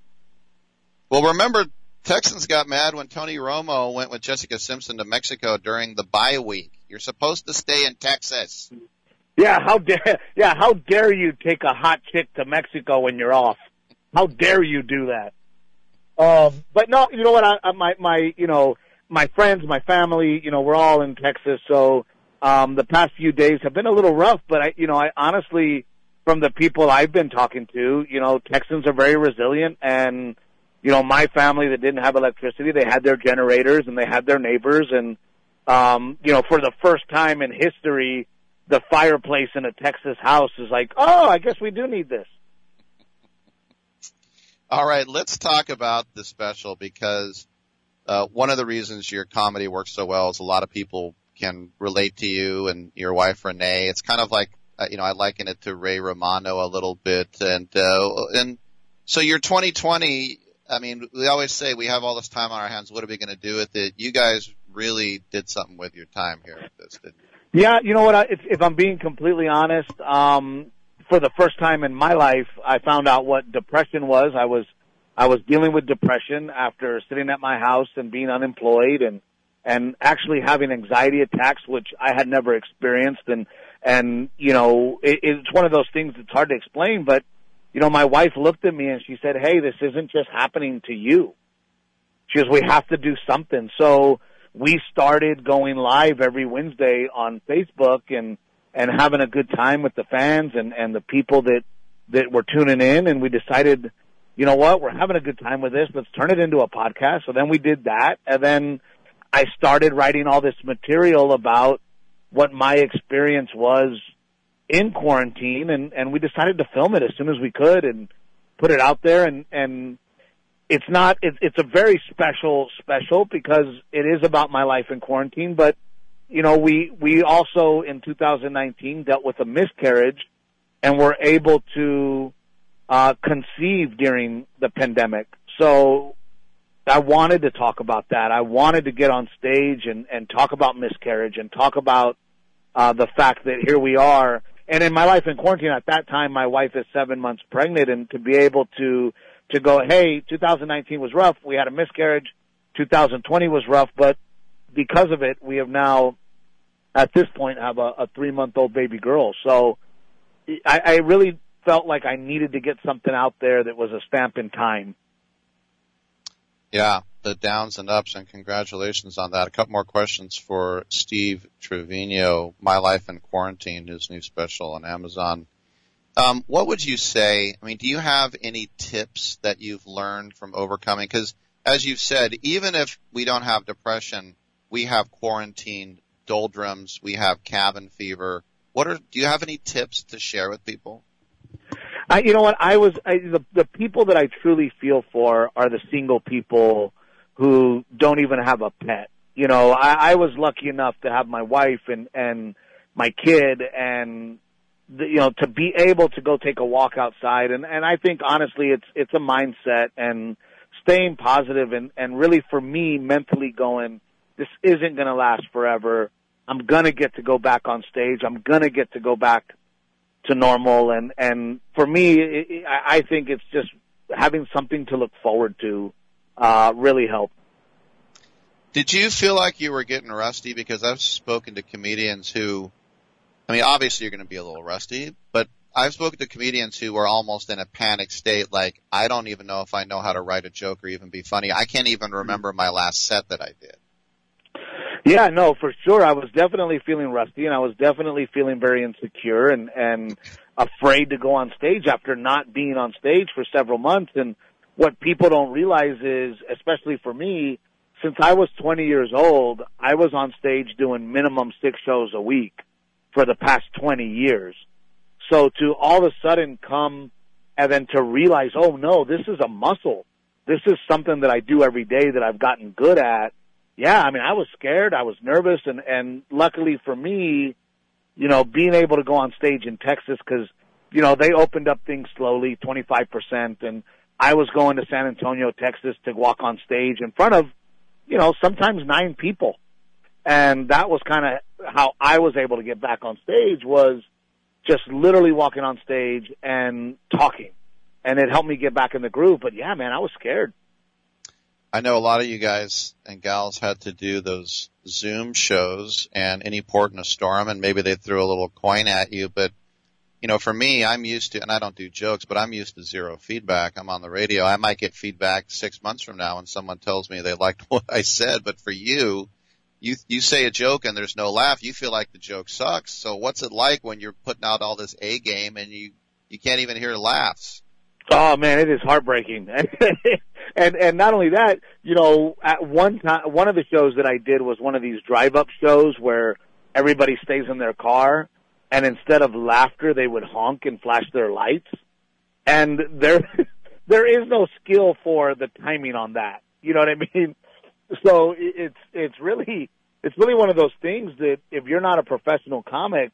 Well, remember, Texans got mad when Tony Romo went with Jessica Simpson to Mexico during the bye week. You're supposed to stay in Texas. Yeah, how dare, yeah, how dare you take a hot chick to Mexico when you're off? How dare you do that? Um, but no, you know what? I, I, my, my, you know, my friends, my family, you know, we're all in Texas, so, um, the past few days have been a little rough, but I, you know, I honestly, from the people I've been talking to, you know, Texans are very resilient and, you know, my family that didn't have electricity, they had their generators and they had their neighbors and, um, you know, for the first time in history, the fireplace in a Texas house is like, oh, I guess we do need this. All right, let's talk about the special because uh, one of the reasons your comedy works so well is a lot of people can relate to you and your wife Renee. It's kind of like uh, you know I liken it to Ray Romano a little bit, and uh, and so your 2020. I mean, we always say we have all this time on our hands. What are we going to do with it? You guys really did something with your time here with this, didn't you? Yeah, you know what? I, if, if I'm being completely honest, um, for the first time in my life, I found out what depression was. I was, I was dealing with depression after sitting at my house and being unemployed and, and actually having anxiety attacks, which I had never experienced. And, and, you know, it, it's one of those things that's hard to explain, but, you know, my wife looked at me and she said, Hey, this isn't just happening to you. She goes, we have to do something. So we started going live every Wednesday on Facebook and, and having a good time with the fans and, and the people that, that were tuning in. And we decided, you know what, we're having a good time with this. Let's turn it into a podcast. So then we did that. And then I started writing all this material about what my experience was in quarantine and, and we decided to film it as soon as we could and put it out there and, and it's not, it's, it's a very special, special because it is about my life in quarantine, but you know, we, we also in 2019 dealt with a miscarriage and were able to, uh, conceive during the pandemic. So I wanted to talk about that. I wanted to get on stage and, and talk about miscarriage and talk about, uh, the fact that here we are and in my life in quarantine at that time, my wife is seven months pregnant, and to be able to to go, hey, 2019 was rough. We had a miscarriage. 2020 was rough, but because of it, we have now, at this point, have a, a three month old baby girl. So I, I really felt like I needed to get something out there that was a stamp in time. Yeah, the downs and ups, and congratulations on that. A couple more questions for Steve Trevino. My Life in Quarantine, his new special on Amazon. Um, what would you say? I mean, do you have any tips that you've learned from overcoming? Because as you've said, even if we don't have depression, we have quarantine doldrums, we have cabin fever. What are? Do you have any tips to share with people? I, you know what? I was I, the the people that I truly feel for are the single people who don't even have a pet. You know, I, I was lucky enough to have my wife and and my kid, and the, you know, to be able to go take a walk outside. And and I think honestly, it's it's a mindset and staying positive and and really for me mentally going, this isn't going to last forever. I'm gonna get to go back on stage. I'm gonna get to go back to normal and and for me it, I think it's just having something to look forward to uh really helped Did you feel like you were getting rusty? Because I've spoken to comedians who, I mean, obviously you're going to be a little rusty, but I've spoken to comedians who are almost in a panic state, like, I don't even know if I know how to write a joke or even be funny. I can't even remember my last set that I did. Yeah, no, for sure. I was definitely feeling rusty and I was definitely feeling very insecure and, and afraid to go on stage after not being on stage for several months. And what people don't realize is, especially for me, since I was 20 years old, I was on stage doing minimum six shows a week for the past 20 years. So to all of a sudden come and then to realize, oh no, this is a muscle. This is something that I do every day that I've gotten good at. Yeah, I mean, I was scared, I was nervous, and and luckily for me, you know, being able to go on stage in Texas because you know they opened up things slowly, 25 percent, and I was going to San Antonio, Texas, to walk on stage in front of, you know, sometimes nine people, and that was kind of how I was able to get back on stage was just literally walking on stage and talking, and it helped me get back in the groove. But yeah, man, I was scared. I know a lot of you guys and gals had to do those Zoom shows and any port in a storm and maybe they threw a little coin at you, but you know, for me, I'm used to, and I don't do jokes, but I'm used to zero feedback. I'm on the radio. I might get feedback six months from now when someone tells me they liked <laughs> what I said, but for you, you, you say a joke and there's no laugh, you feel like the joke sucks. So what's it like when you're putting out all this A game and you, you can't even hear laughs? Oh man, it is heartbreaking. <laughs> and and not only that, you know, at one time, one of the shows that I did was one of these drive-up shows where everybody stays in their car, and instead of laughter, they would honk and flash their lights. And there, <laughs> there is no skill for the timing on that. You know what I mean? <laughs> So it's it's really it's really one of those things that if you're not a professional comic,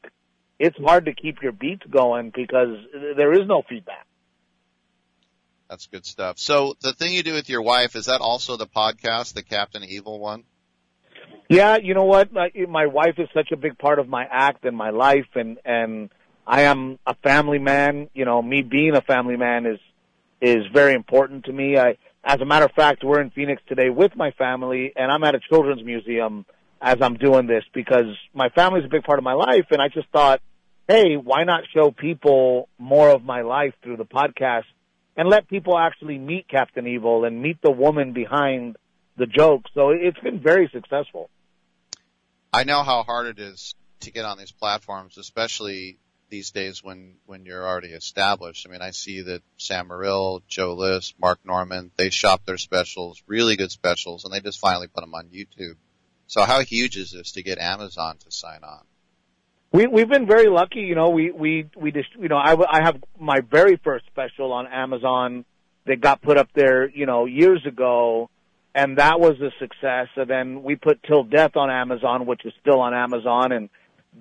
it's hard to keep your beats going because there is no feedback. That's good stuff. So the thing you do with your wife, is that also the podcast, the Captain Evil one? Yeah, you know what? My, my wife is such a big part of my act and my life, and and I am a family man. You know, me being a family man is is very important to me. I, as a matter of fact, we're in Phoenix today with my family, and I'm at a children's museum as I'm doing this because my family is a big part of my life, and I just thought, hey, why not show people more of my life through the podcast and let people actually meet Captain Evil and meet the woman behind the joke. So it's been very successful. I know how hard it is to get on these platforms, especially these days when, when you're already established. I mean, I see that Sam Morrill, Joe List, Mark Normand, they shop their specials, really good specials, and they just finally put them on YouTube. So how huge is this to get Amazon to sign on? We we've been very lucky, you know. We we we just you know I I have my very first special on Amazon that got put up there, you know, years ago, and that was a success. And then we put Till Death on Amazon, which is still on Amazon, and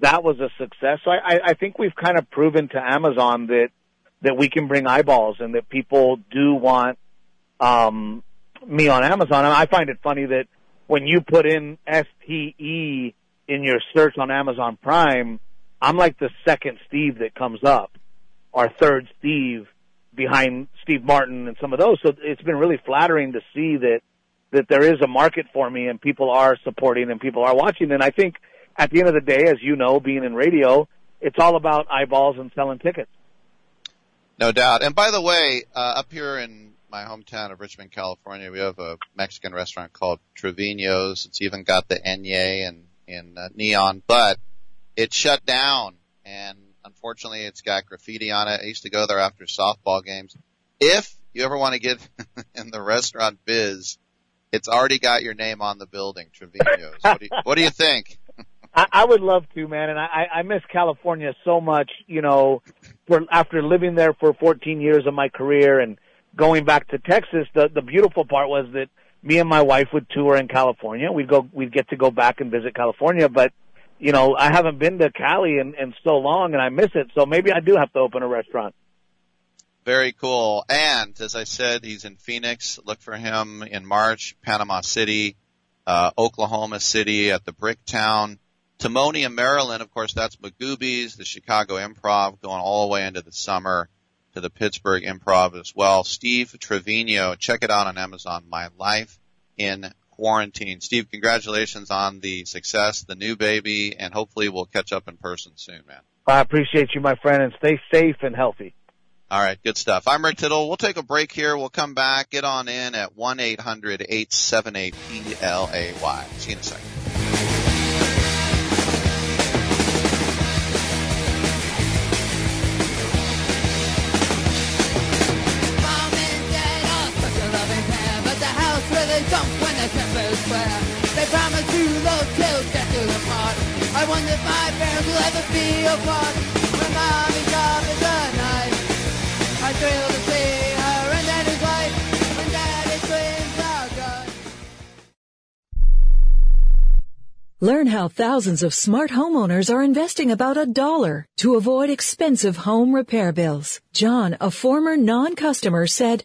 that was a success. So I I, think we've kind of proven to Amazon that that we can bring eyeballs and that people do want um me on Amazon. And I find it funny that when you put in STE in your search on Amazon Prime, I'm like the second Steve that comes up, or third Steve behind Steve Martin and some of those. So it's been really flattering to see that that there is a market for me and people are supporting and people are watching. And I think at the end of the day, as you know, being in radio, it's all about eyeballs and selling tickets. No doubt. And by the way, uh, up here in my hometown of Richmond, California, we have a Mexican restaurant called Trevino's. It's even got the Enye and in uh, neon, but it shut down and unfortunately it's got graffiti on it. I used to go there after softball games. If you ever want to get <laughs> in the restaurant biz, it's already got your name on the building, Trevino's. <laughs> what, do you, what do you think? I, I would love to, man, and I, I miss California so much. You know, for after living there for 14 years of my career and going back to Texas, the the beautiful part was that me and my wife would tour in California. We'd go, we'd get to go back and visit California, but you know, I haven't been to Cali in, in so long, and I miss it. So maybe I do have to open a restaurant. Very cool. And as I said, he's in Phoenix. Look for him in March. Panama City, uh, Oklahoma City at the Bricktown. Timonium, Maryland, of course, that's Magooby's, the Chicago Improv, going all the way into the summer to the Pittsburgh Improv as well. Steve Trevino, check it out on Amazon. My Life in Quarantine. Steve, congratulations on the success, the new baby, and hopefully we'll catch up in person soon, man. I appreciate you, my friend, and stay safe and healthy. All right, good stuff. I'm Rick Tittle. We'll take a break here. We'll come back. Get on in at 1-800-878-PLAY. See you in a second. They promise to part. I wonder if my parents will ever be apart. When mommy's job is a knife, I thrill to see. Learn how thousands of smart homeowners are investing about a dollar to avoid expensive home repair bills. John, a former non-customer, said,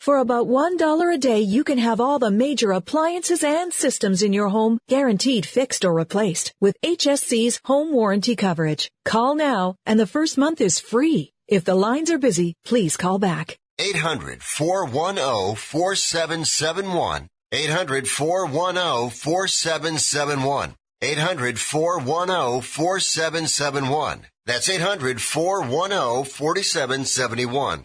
For about $1 a day, you can have all the major appliances and systems in your home guaranteed fixed or replaced with HSC's home warranty coverage. Call now and the first month is free. If the lines are busy, please call back. 800 410 4771. 800 410 4771. 800 410 4771. That's 800 410 4771.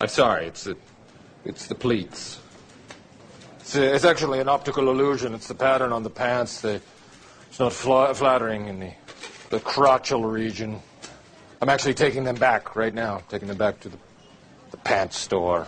I'm sorry, it's the, it's the pleats. It's, uh, it's actually an optical illusion. It's the pattern on the pants. The, it's not fla- flattering in the, the crotchal region. I'm actually taking them back right now, taking them back to the, the pants store.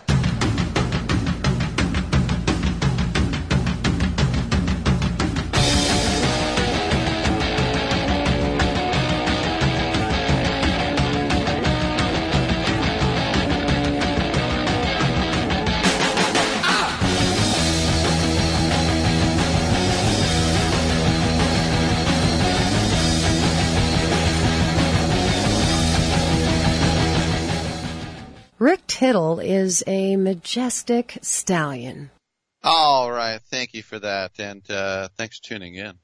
Tittle is a majestic stallion. All right. Thank you for that. And, uh, thanks for tuning in.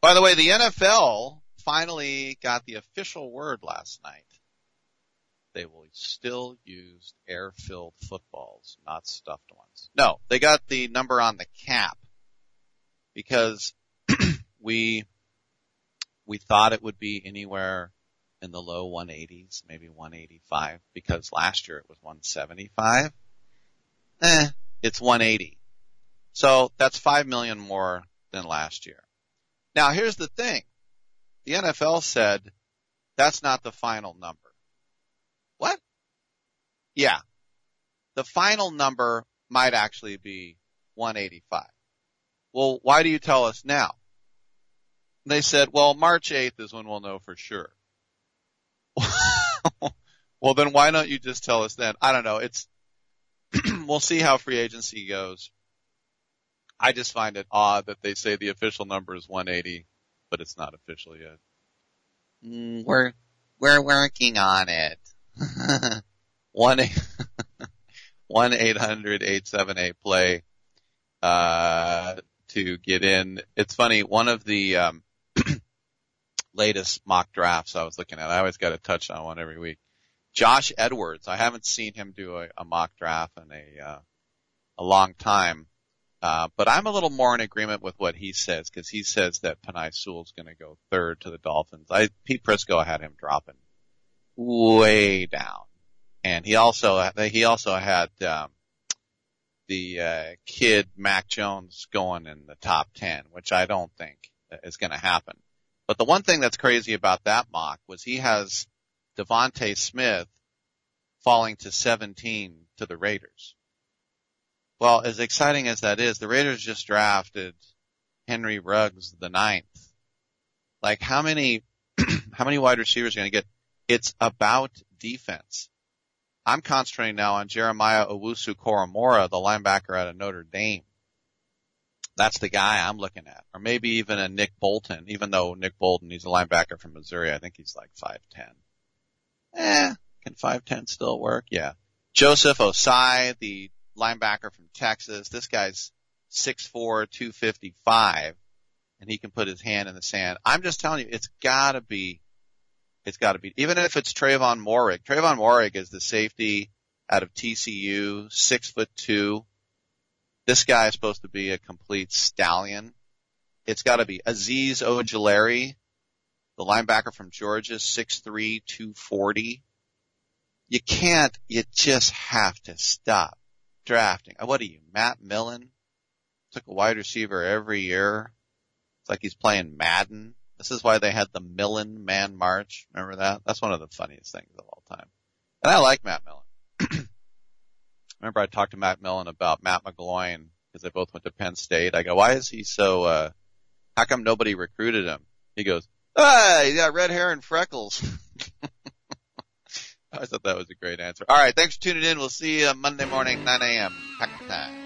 By the way, the NFL finally got the official word last night. They will still use air-filled footballs, not stuffed ones. No, they got the number on the cap because <clears throat> we, we thought it would be anywhere in the low 180s, maybe 185 because last year it was 175. Eh, it's 180. So that's 5 million more than last year. Now here's the thing. The NFL said that's not the final number. What? Yeah. The final number might actually be 185. Well, why do you tell us now? They said, well, March 8th is when we'll know for sure. <laughs> well, then why don't you just tell us then? I don't know. It's, <clears throat> we'll see how free agency goes. I just find it odd that they say the official number is 180, but it's not official yet. Mm, we're, we're working on it. <laughs> one, <laughs> one eight hundred eight seven eight play, uh, to get in. It's funny, one of the, um, latest mock drafts I was looking at. I always got to touch on one every week. Josh Edwards. I haven't seen him do a, a mock draft in a uh, a long time, uh, but I'm a little more in agreement with what he says because he says that Penei Sewell's going to go third to the Dolphins. I Pete Prisco had him dropping way down, and he also he also had um, the uh, kid Mac Jones going in the top ten, which I don't think is going to happen. But the one thing that's crazy about that mock was he has DeVonta Smith falling to 17 to the Raiders. Well, as exciting as that is, the Raiders just drafted Henry Ruggs the ninth. Like how many, <clears throat> how many wide receivers are going to get? It's about defense. I'm concentrating now on Jeremiah Owusu Koramoah, the linebacker out of Notre Dame. That's the guy I'm looking at. Or maybe even a Nick Bolton, even though Nick Bolton, he's a linebacker from Missouri. I think he's like 5'10. Eh, can 5'10 still work? Yeah. Joseph Ossai, the linebacker from Texas. This guy's 6'4", 255, and he can put his hand in the sand. I'm just telling you, it's gotta be, it's gotta be, even if it's Trevon Moehrig. Trevon Moehrig is the safety out of TCU, six foot two. This guy is supposed to be a complete stallion. It's gotta be Azeez Ojulari, the linebacker from Georgia, 6'3", 240. You can't, you just have to stop drafting. What are you, Matt Millen? Took a wide receiver every year. It's like he's playing Madden. This is why they had the Millen Man March. Remember that? That's one of the funniest things of all time. And I like Matt Millen. Remember I talked to Matt Millen about Matt McGloin because they both went to Penn State. I go, why is he so, uh, how come nobody recruited him? He goes, ah, he got red hair and freckles. <laughs> I thought that was a great answer. All right. Thanks for tuning in. We'll see you Monday morning, 9 a.m. Pack time.